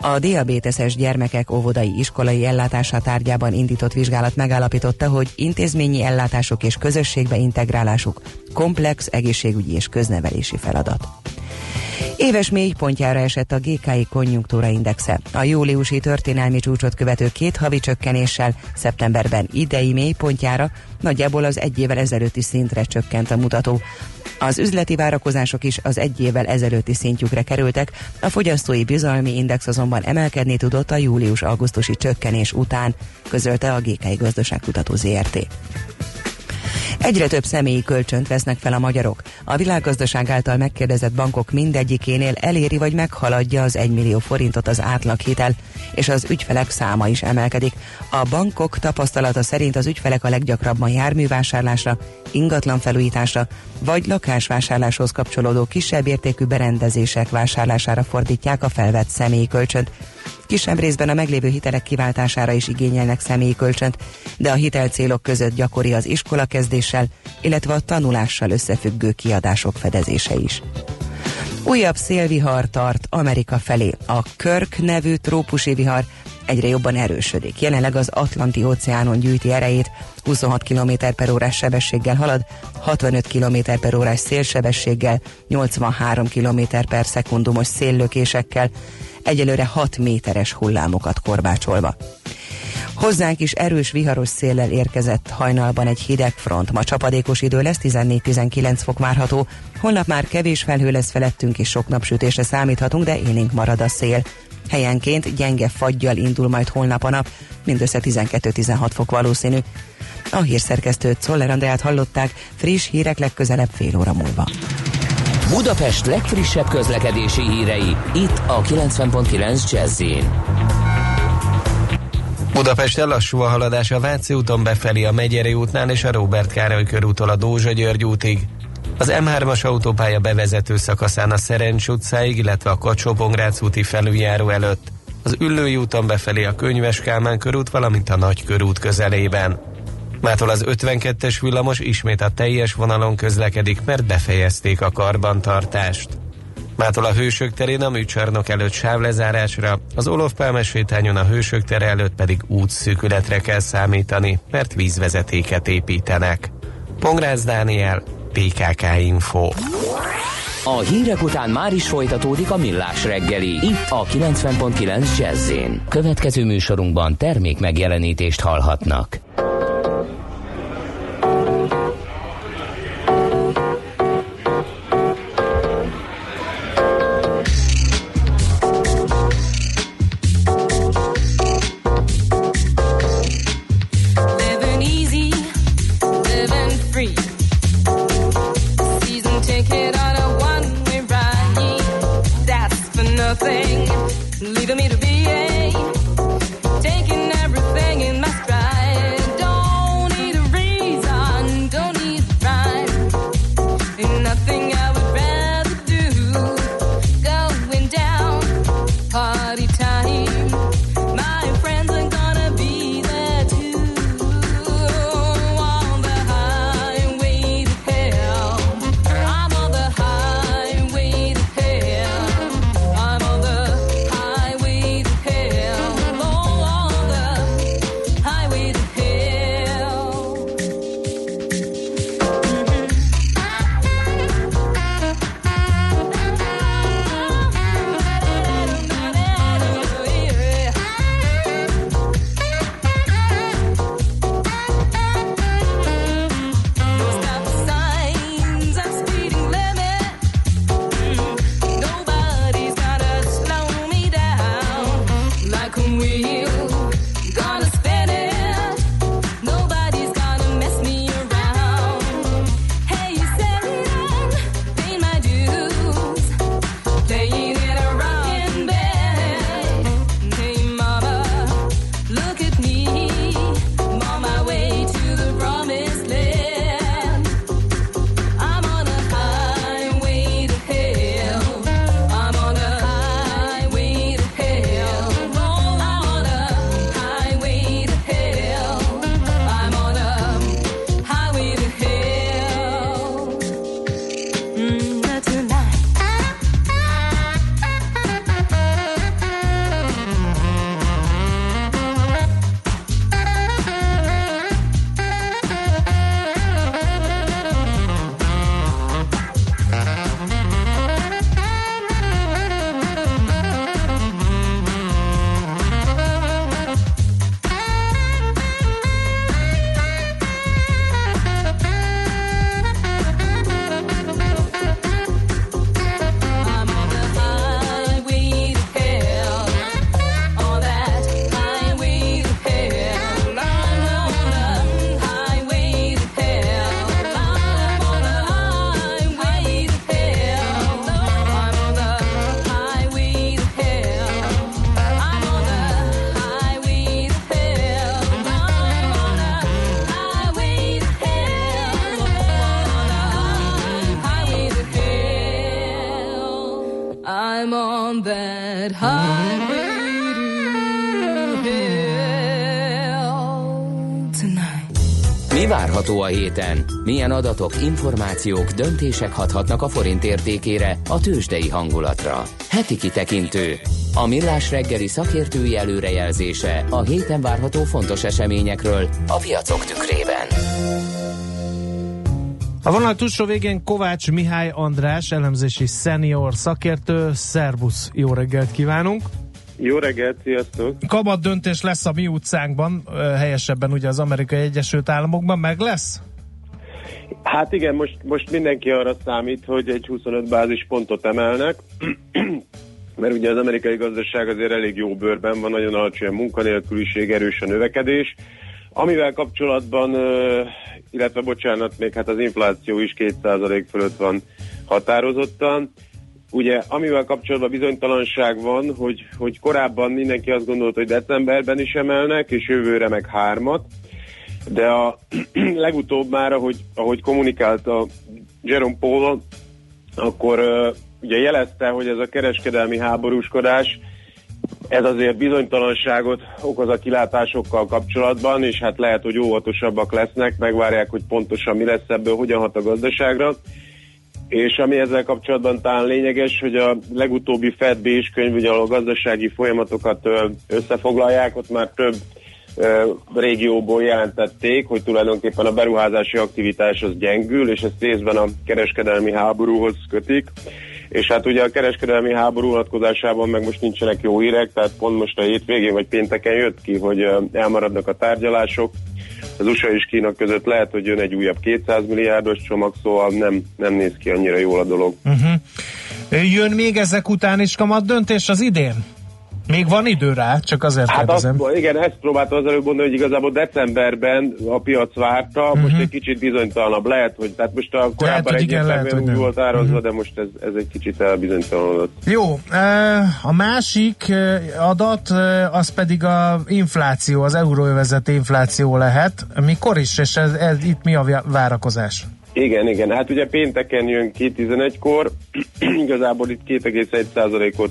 A diabéteses gyermekek óvodai iskolai ellátása tárgyában indított vizsgálat megállapította, hogy intézményi ellátások és közösségbe integrálásuk komplex egészségügyi és köznevelési feladat. Éves mélypontjára esett a GKI konjunktúra indexe. A júliusi történelmi csúcsot követő két havi csökkenéssel szeptemberben idei mélypontjára nagyjából az egy évvel ezelőtti szintre csökkent a mutató. Az üzleti várakozások is az egy évvel ezelőtti szintjükre kerültek, a fogyasztói bizalmi index azonban emelkedni tudott a július-augusztusi csökkenés után, közölte a GKI Gazdaságkutató ZRT. Egyre több személyi kölcsönt vesznek fel a magyarok. A világgazdaság által megkérdezett bankok mindegyikénél eléri vagy meghaladja az 1 millió forintot az átlaghitel, és az ügyfelek száma is emelkedik. A bankok tapasztalata szerint az ügyfelek a leggyakrabban járművásárlásra, ingatlan felújításra vagy lakásvásárláshoz kapcsolódó kisebb értékű berendezések vásárlására fordítják a felvett személyi kölcsönt. Kisebb részben a meglévő hitelek kiváltására is igényelnek személyi kölcsönt, de a hitelcélok között gyakori az iskola kezdéssel, illetve a tanulással összefüggő kiadások fedezése is. Újabb szélvihar tart Amerika felé. A Körk nevű trópusi vihar egyre jobban erősödik. Jelenleg az Atlanti óceánon gyűjti erejét, 26 km per órás sebességgel halad, 65 km per órás szélsebességgel, 83 km per szekundumos széllökésekkel, egyelőre 6 méteres hullámokat korbácsolva. Hozzánk is erős viharos széllel érkezett hajnalban egy hideg front. Ma csapadékos idő lesz, 14-19 fok várható. Holnap már kevés felhő lesz felettünk, és sok napsütésre számíthatunk, de élénk marad a szél. Helyenként gyenge fagyjal indul majd holnap a nap, mindössze 12-16 fok valószínű. A hírszerkesztőt Szoller Andrát hallották, friss hírek legközelebb fél óra múlva. Budapest legfrissebb közlekedési hírei, itt a 90.9 jazz Budapest lassú a haladás a Váci úton befelé a Megyeri útnál és a Róbert Károly körútól a Dózsa György útig. Az M3-as autópálya bevezető szakaszán a Szerencs utcáig, illetve a kacsó úti felüljáró előtt. Az Üllői úton befelé a Könyves Kálmán körút, valamint a Nagy körút közelében. Mától az 52-es villamos ismét a teljes vonalon közlekedik, mert befejezték a karbantartást. Mától a Hősök terén a műcsarnok előtt sávlezárásra, az Olof Pálmes sétányon a Hősök tere előtt pedig útszűkületre kell számítani, mert vízvezetéket építenek. Pongrász Dániel, PKK Info. A hírek után már is folytatódik a millás reggeli. Itt a 90.9 jazz Következő műsorunkban termék megjelenítést hallhatnak. Héten? Milyen adatok, információk, döntések hathatnak a forint értékére, a tőzsdei hangulatra? Heti kitekintő. A millás reggeli szakértői előrejelzése a héten várható fontos eseményekről a piacok tükrében. A vonal túlsó végén Kovács Mihály András, elemzési senior szakértő. Szervusz, jó reggelt kívánunk! Jó reggelt, sziasztok! Kamat döntés lesz a mi utcánkban, helyesebben ugye az Amerikai Egyesült Államokban, meg lesz? Hát igen, most, most mindenki arra számít, hogy egy 25 bázis pontot emelnek, mert ugye az amerikai gazdaság azért elég jó bőrben van, nagyon alacsony a munkanélküliség, erős a növekedés, amivel kapcsolatban, illetve bocsánat, még hát az infláció is 2% fölött van határozottan. Ugye, amivel kapcsolatban bizonytalanság van, hogy, hogy korábban mindenki azt gondolta, hogy decemberben is emelnek, és jövőre meg hármat, de a legutóbb már, ahogy, ahogy kommunikált a Jerome Powell, akkor uh, ugye jelezte, hogy ez a kereskedelmi háborúskodás, ez azért bizonytalanságot okoz a kilátásokkal kapcsolatban, és hát lehet, hogy óvatosabbak lesznek, megvárják, hogy pontosan mi lesz ebből, hogyan hat a gazdaságra. És ami ezzel kapcsolatban talán lényeges, hogy a legutóbbi Fed és könyv, ugye a gazdasági folyamatokat összefoglalják, ott már több régióból jelentették, hogy tulajdonképpen a beruházási aktivitás az gyengül, és ezt részben a kereskedelmi háborúhoz kötik. És hát ugye a kereskedelmi háború vonatkozásában meg most nincsenek jó hírek, tehát pont most a hétvégén vagy pénteken jött ki, hogy elmaradnak a tárgyalások, az USA és Kína között lehet, hogy jön egy újabb 200 milliárdos csomag, szóval nem, nem néz ki annyira jól a dolog. Uh-huh. Jön még ezek után is kamat döntés az idén? Még van idő rá, csak azért Hát azt, kérdezem. igen, ezt próbáltam az előbb mondani, hogy igazából decemberben a piac várta, uh-huh. most egy kicsit bizonytalanabb lehet, hogy tehát most a korábban hogy igen, lehet, hogy úgy volt árazva, de most ez, ez egy kicsit elbizonytalanodott. Jó, a másik adat, az pedig a infláció, az euróövezet infláció lehet. Mikor is, és ez, ez, itt mi a vá- várakozás? Igen, igen, hát ugye pénteken jön ki 11-kor, igazából itt 2,1%-ot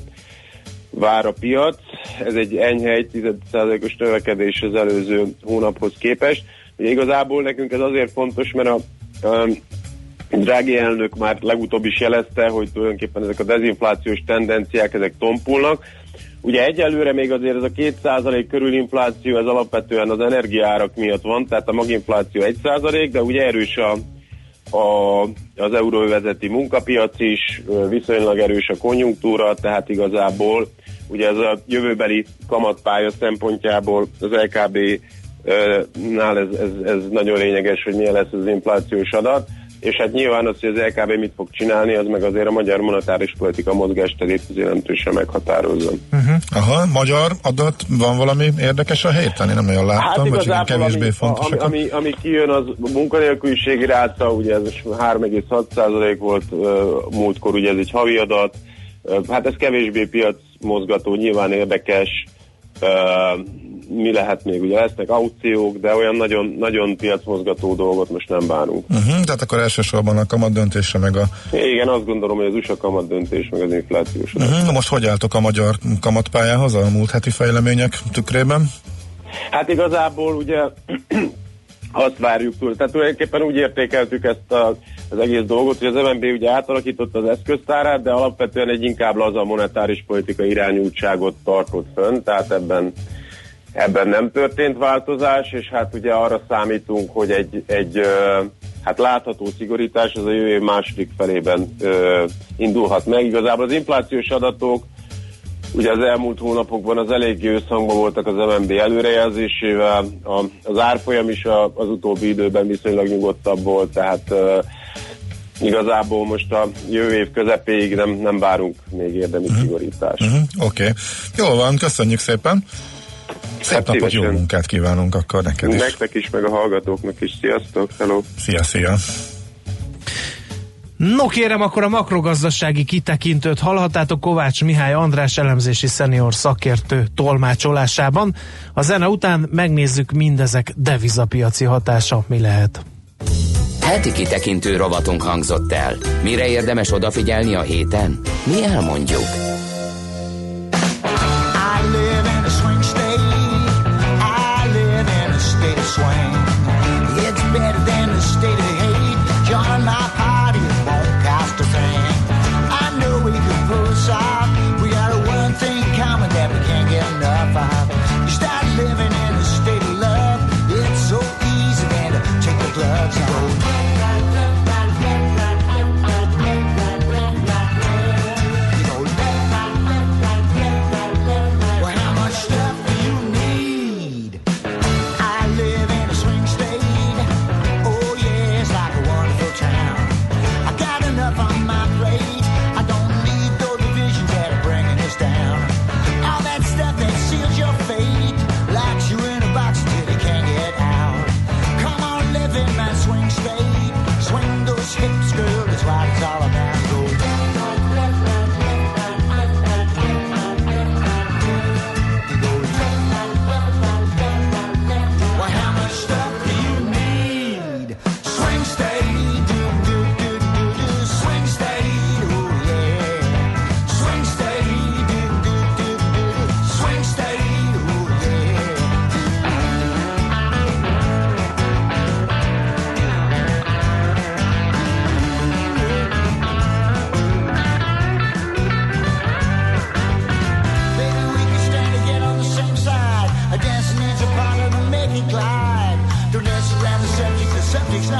vár a piac, ez egy enyhe 1,1%-os növekedés az előző hónaphoz képest. Ugye igazából nekünk ez azért fontos, mert a, a Drági elnök már legutóbb is jelezte, hogy tulajdonképpen ezek a dezinflációs tendenciák, ezek tompulnak. Ugye egyelőre még azért ez a 2% körül infláció, ez alapvetően az energiárak miatt van, tehát a maginfláció 1%, de ugye erős a, a, az euróvezeti munkapiac is, viszonylag erős a konjunktúra, tehát igazából ugye ez a jövőbeli kamatpálya szempontjából az LKB nál ez, ez, ez nagyon lényeges, hogy milyen lesz az inflációs adat, és hát nyilván az, hogy az LKB mit fog csinálni, az meg azért a magyar monetáris politika mozgásterét jelentősen meghatározza. Uh-huh. Aha, magyar adat, van valami érdekes a héten? Én nem nagyon láttam, Hát vagy kevésbé ami, fontos. ami, ami, ami kijön, az munkanélküliségi ráta, ugye ez most 3,6% volt múltkor, ugye ez egy havi adat, hát ez kevésbé piac mozgató, nyilván érdekes, mi lehet még, ugye lesznek aukciók, de olyan nagyon, nagyon piacmozgató dolgot most nem várunk. Uh-huh, tehát akkor elsősorban a kamat döntésre meg a... Igen, azt gondolom, hogy az USA kamat döntés, meg az inflációs. Uh-huh, most hogy álltok a magyar kamatpályához a múlt heti fejlemények tükrében? Hát igazából ugye azt várjuk túl. Tehát tulajdonképpen úgy értékeltük ezt a, az egész dolgot, hogy az MNB ugye átalakította az eszköztárát, de alapvetően egy inkább laza monetáris politika irányultságot tartott fönn, tehát ebben ebben nem történt változás, és hát ugye arra számítunk, hogy egy, egy hát látható szigorítás az a jövő második felében indulhat meg. Igazából az inflációs adatok Ugye az elmúlt hónapokban az eléggé összhangban voltak az MNB előrejelzésével, a, az árfolyam is a, az utóbbi időben viszonylag nyugodtabb volt, tehát uh, igazából most a jövő év közepéig nem, nem várunk még érdemi uh-huh. szigorítást. Uh-huh, Oké. Okay. Jól van, köszönjük szépen. Szép Hát napot, jó szívesen. munkát kívánunk akkor neked is. Nektek is, meg a hallgatóknak is. Sziasztok, hello! Szia, szia! No kérem, akkor a makrogazdasági kitekintőt hallhatátok Kovács Mihály András elemzési szenior szakértő tolmácsolásában. A zene után megnézzük mindezek devizapiaci hatása mi lehet. Heti kitekintő rovatunk hangzott el. Mire érdemes odafigyelni a héten? Mi elmondjuk.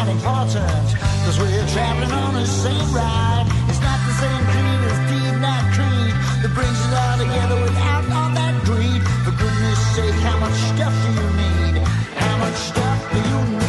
Not important. Cause we're traveling on the same ride. It's not the same creed as deed, not creed. That brings it all together without all that greed. For goodness sake, how much stuff do you need? How much stuff do you need?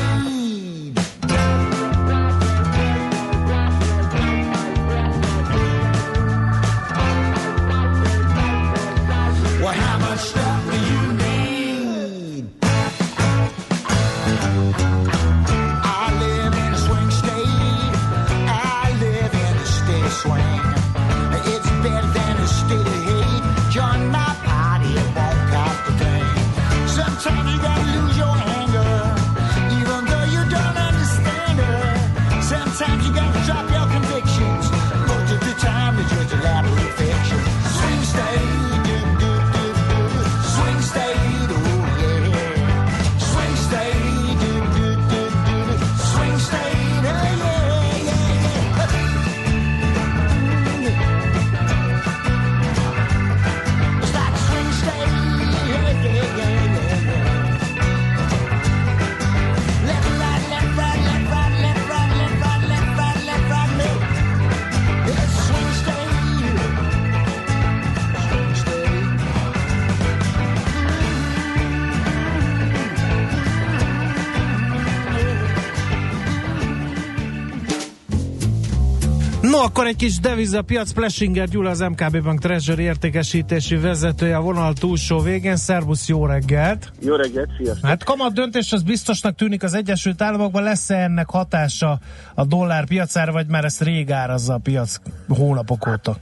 Akkor egy kis devizapiac. Plesinger Gyula, az MKB Bank Treasury értékesítési vezetője a vonal túlsó végén. Szerbusz, jó reggelt! Jó reggelt, sziasztok! Hát kamat döntés az biztosnak tűnik az Egyesült Államokban. Lesz-e ennek hatása a dollár piacára, vagy már ezt rég árazza a piac hónapok óta?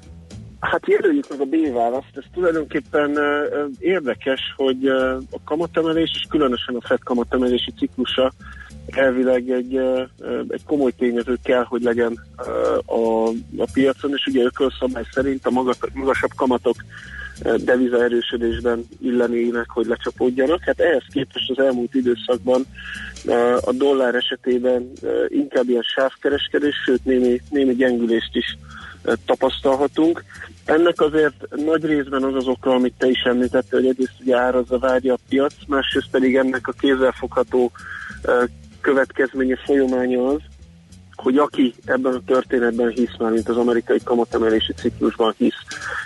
Hát jelöljük meg a B-választ. Ez tulajdonképpen uh, érdekes, hogy uh, a kamatemelés, és különösen a FED kamatemelési ciklusa elvileg egy, egy komoly tényező kell, hogy legyen a, a piacon, és ugye ökölszabály szerint a magas, magasabb kamatok deviza erősödésben illenének, hogy lecsapódjanak. Hát ehhez képest az elmúlt időszakban a dollár esetében inkább ilyen sávkereskedés, sőt némi, némi gyengülést is tapasztalhatunk. Ennek azért nagy részben az az oka, amit te is említettél, hogy egyrészt ugye árazza várja a piac, másrészt pedig ennek a kézzelfogható következménye, folyamánya az, hogy aki ebben a történetben hisz már, mint az amerikai kamatemelési ciklusban hisz,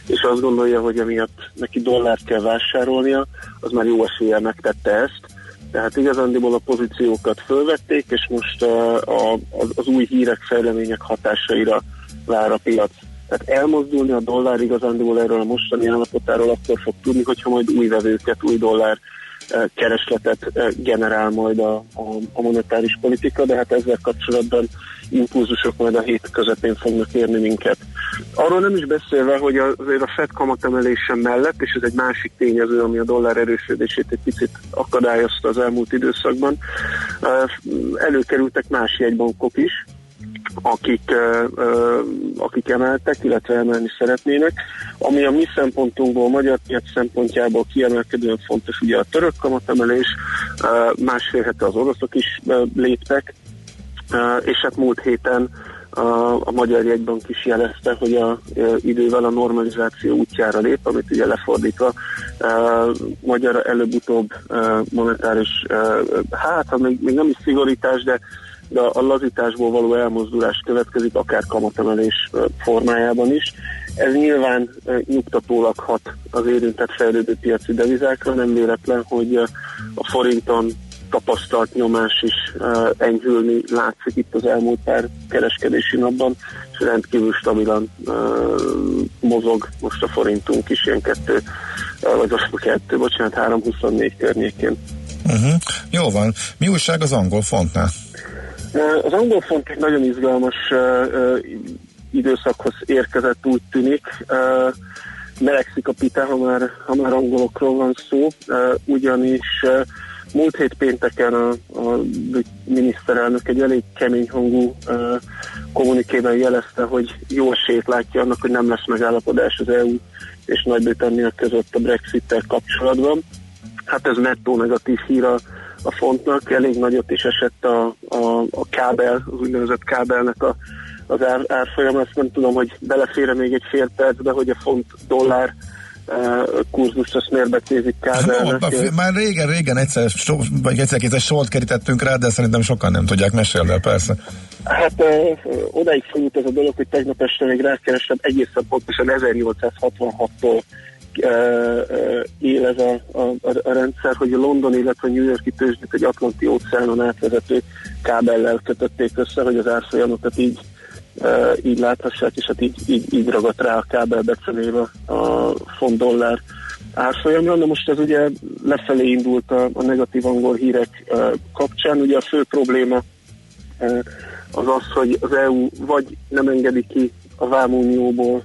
és azt gondolja, hogy emiatt neki dollárt kell vásárolnia, az már jó eséllyel megtette ezt. Tehát igazándiból a pozíciókat fölvették, és most a, a, az új hírek, fejlemények hatásaira vár a piac. Tehát elmozdulni a dollár igazándiból erről a mostani állapotáról akkor fog tudni, hogyha majd új vevőket, új dollár keresletet generál majd a, a, a monetáris politika, de hát ezzel kapcsolatban impulzusok majd a hét közepén fognak érni minket. Arról nem is beszélve, hogy azért a Fed kamatemelése mellett, és ez egy másik tényező, ami a dollár erősödését egy picit akadályozta az elmúlt időszakban, előkerültek más jegybankok is, akik, akik emeltek, illetve emelni szeretnének. Ami a mi szempontunkból, a magyar piac szempontjából kiemelkedően fontos, ugye a török kamatemelés, másfél hete az oroszok is léptek, és hát múlt héten a, a Magyar Jegybank is jelezte, hogy a, a idővel a normalizáció útjára lép, amit ugye lefordítva a, magyar előbb-utóbb a, monetáris, a, hát ha még, még nem is szigorítás, de de a lazításból való elmozdulás következik, akár kamatemelés formájában is. Ez nyilván nyugtatólag hat az érintett fejlődő piaci devizákra, nem véletlen, hogy a forinton tapasztalt nyomás is enyhülni látszik itt az elmúlt pár kereskedési napban, és rendkívül stabilan mozog most a forintunk is ilyen kettő, vagy most kettő, bocsánat, 3,24 környékén. Uh-huh. Jó van. Mi újság az angol fontnál? Az angol font egy nagyon izgalmas időszakhoz érkezett, úgy tűnik. Melegszik a pita, ha már, ha már angolokról van szó, ugyanis Múlt hét pénteken a, a miniszterelnök egy elég kemény hangú kommunikében jelezte, hogy jó esélyt látja annak, hogy nem lesz megállapodás az EU és Nagy-Britannia között a Brexit-tel kapcsolatban. Hát ez nettó negatív hír a, a fontnak, elég nagyot is esett a, a, a kábel, az úgynevezett kábelnek a, az ár, árfolyam, azt nem tudom, hogy belefére még egy fél percbe, hogy a font dollár kurzust azt miért becézik kábelnek. No, már régen, régen egyszer, so, vagy egyszer kétszer sort kerítettünk rá, de szerintem sokan nem tudják mesélni, de persze. Hát ö, odáig folyult ez a dolog, hogy tegnap este még rákerestem egészen pontosan 1866-tól él ez a, a, a rendszer, hogy a London, illetve a New Yorki tőzsdét egy Atlanti óceánon átvezető kábellel kötötték össze, hogy az árfolyamokat így így láthassák, és hát így, így, így ragadt rá a kábel becenéve a font dollár árfolyamra. Na most ez ugye lefelé indult a, a negatív angol hírek kapcsán. Ugye a fő probléma az az, hogy az EU vagy nem engedi ki a Vámunióból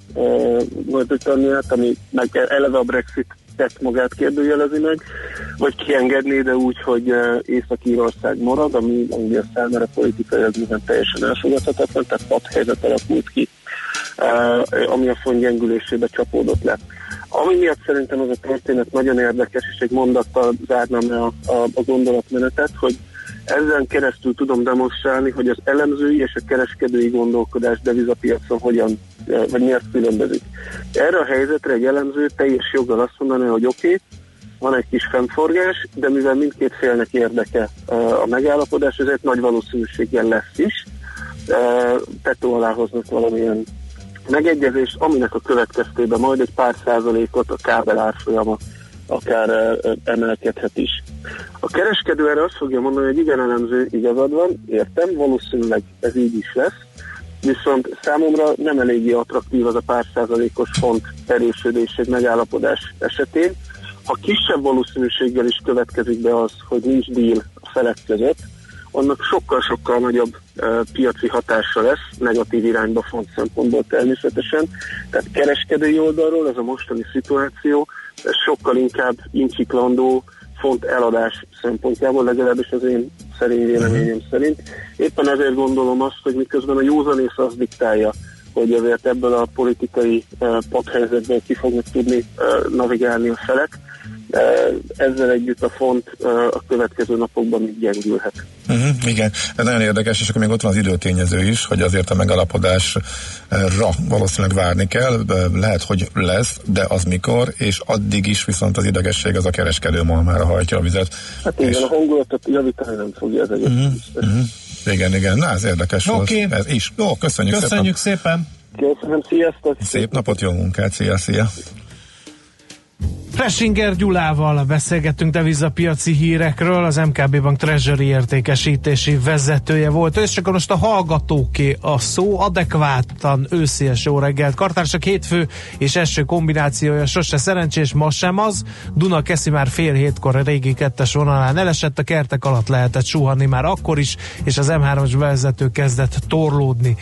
Nagy-Britanniát, ami meg eleve a Brexit tett magát kérdőjelezi meg, vagy kiengedné, de úgy, hogy Észak-Írország marad, ami Anglia számára politikai az minden teljesen elfogadhatatlan, tehát pad helyzet alakult ki, ami a font gyengülésébe csapódott le. Ami miatt szerintem az a történet nagyon érdekes, és egy mondattal zárnám le a, a, a gondolatmenetet, hogy ezen keresztül tudom demonstrálni, hogy az elemzői és a kereskedői gondolkodás devizapiacon hogyan, vagy miért különbözik. Erre a helyzetre egy elemző teljes joggal azt mondaná, hogy oké, okay, van egy kis fennforgás, de mivel mindkét félnek érdeke a megállapodás, ezért nagy valószínűséggel lesz is. Tető alá hoznak valamilyen megegyezést, aminek a következtében majd egy pár százalékot a kábel árfolyama akár emelkedhet is. A kereskedő erre azt fogja mondani, hogy igen, elemző igazad van, értem, valószínűleg ez így is lesz, viszont számomra nem eléggé attraktív az a pár százalékos font erősödés egy megállapodás esetén. Ha kisebb valószínűséggel is következik be az, hogy nincs deal a felek között, annak sokkal-sokkal nagyobb uh, piaci hatása lesz, negatív irányba font szempontból természetesen. Tehát kereskedői oldalról ez a mostani szituáció ez sokkal inkább incsiklandó font eladás szempontjából, legalábbis az én szerény véleményem uh-huh. szerint. Éppen ezért gondolom azt, hogy miközben a józanész az diktálja, hogy azért ebből a politikai uh, padhelyzetből ki fognak tudni uh, navigálni a felek, ezzel együtt a font a következő napokban még gyengülhet. Uh-huh, igen, ez nagyon érdekes, és akkor még ott van az időtényező is, hogy azért a megalapodásra valószínűleg várni kell, lehet, hogy lesz, de az mikor, és addig is viszont az idegesség az a kereskedő malmára hajtja a vizet. Hát igen, és... a hangulatot javítani nem fogja ez egy uh-huh, uh-huh. Igen, igen, na ez érdekes okay. volt. Ez is. Jó, köszönjük, köszönjük szépen. szépen. Köszönöm, sziasztok! Szép napot, jó munkát, szia, szia! Fresinger Gyulával beszélgettünk devizapiaci hírekről, az MKB Bank Treasury értékesítési vezetője volt, és csak most a hallgatóké a szó, adekvátan őszies jó reggelt. Kartársak hétfő és eső kombinációja sose szerencsés, ma sem az. Duna keszi már fél hétkor a régi kettes vonalán elesett, a kertek alatt lehetett suhanni már akkor is, és az M3-as vezető kezdett torlódni.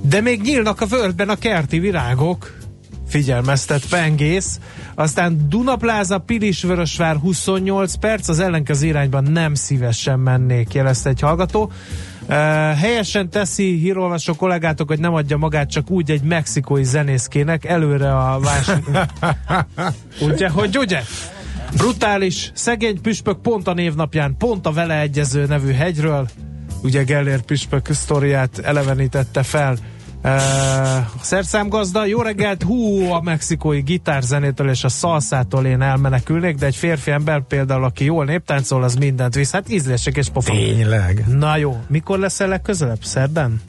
De még nyílnak a völgyben a kerti virágok, figyelmeztet Pengész. Aztán Dunapláza, Pilisvörösvár 28 perc, az ellenkező irányban nem szívesen mennék, jelezte egy hallgató. Uh, helyesen teszi hírolvasó kollégátok, hogy nem adja magát csak úgy egy mexikói zenészkének előre a vás... ugye, hogy ugye? Brutális, szegény püspök pont a névnapján, pont a vele egyező nevű hegyről, ugye Gellér püspök sztoriát elevenítette fel. Uh, szerszámgazda, jó reggelt, hú, a mexikói gitárzenétől és a szalszától én elmenekülnék, de egy férfi ember például, aki jól néptáncol, az mindent visz. Hát ízlések és pofon. Tényleg? Na jó, mikor leszel legközelebb? Szerdán?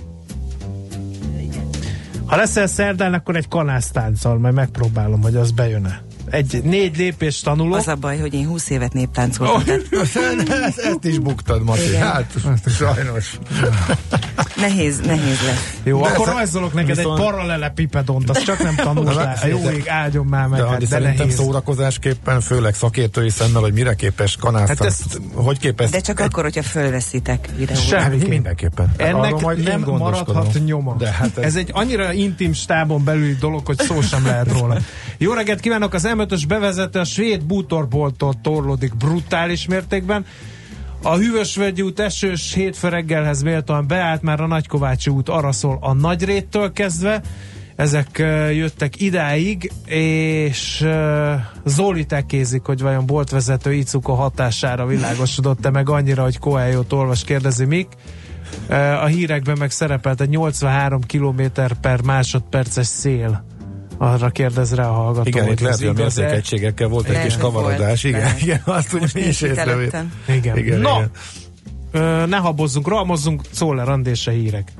Ha leszel szerdán, akkor egy kanásztánccal, majd megpróbálom, hogy az bejön-e. Egy négy lépés tanuló. Az a baj, hogy én 20 évet néptáncoltam. tehát ezt, ezt is buktad, Mati. Igen. Hát, sajnos. nehéz, nehéz lesz. Jó, De akkor rajzolok neked viszont- egy paralele pipedont, azt csak nem tanultál. De- Jó, ég, áldjon már meg, De, hát, de szerintem nehéz. szórakozásképpen, főleg szakértői szemmel, hogy mire képes kanásztánc, Hát ezt, hogy képes... De csak akkor, hogyha fölveszitek videóra. Semmi. Hát mindenképpen. Arról Ennek majd nem maradhat nyoma. De hát ez... ez egy annyira intim stábon belüli dolog, hogy szó sem lehet róla. Jó reggelt kívánok! Az M5-ös bevezető a svéd bútorbolttól torlódik brutális mértékben. A Hűvösvölgyi út esős hétfő reggelhez méltóan beállt már a Nagykovácsi út arra szól a Nagyréttől kezdve. Ezek jöttek idáig, és Zoli tekézik, hogy vajon boltvezető Icuko hatására világosodott-e meg annyira, hogy Koelyót olvas, kérdezi Mik. A hírekben meg szerepelt egy 83 km per másodperces szél. Arra kérdez rá a hallgató. Igen, hogy itt lehet, hogy a igaz-e? mértékegységekkel volt egy kis kavarodás. volt, Igen, igen, azt Most mi is nézzük észrevét. előttem. Igen. Igen, no, igen. Ö, ne habozzunk, rohamozzunk, Szóler Andése hírek.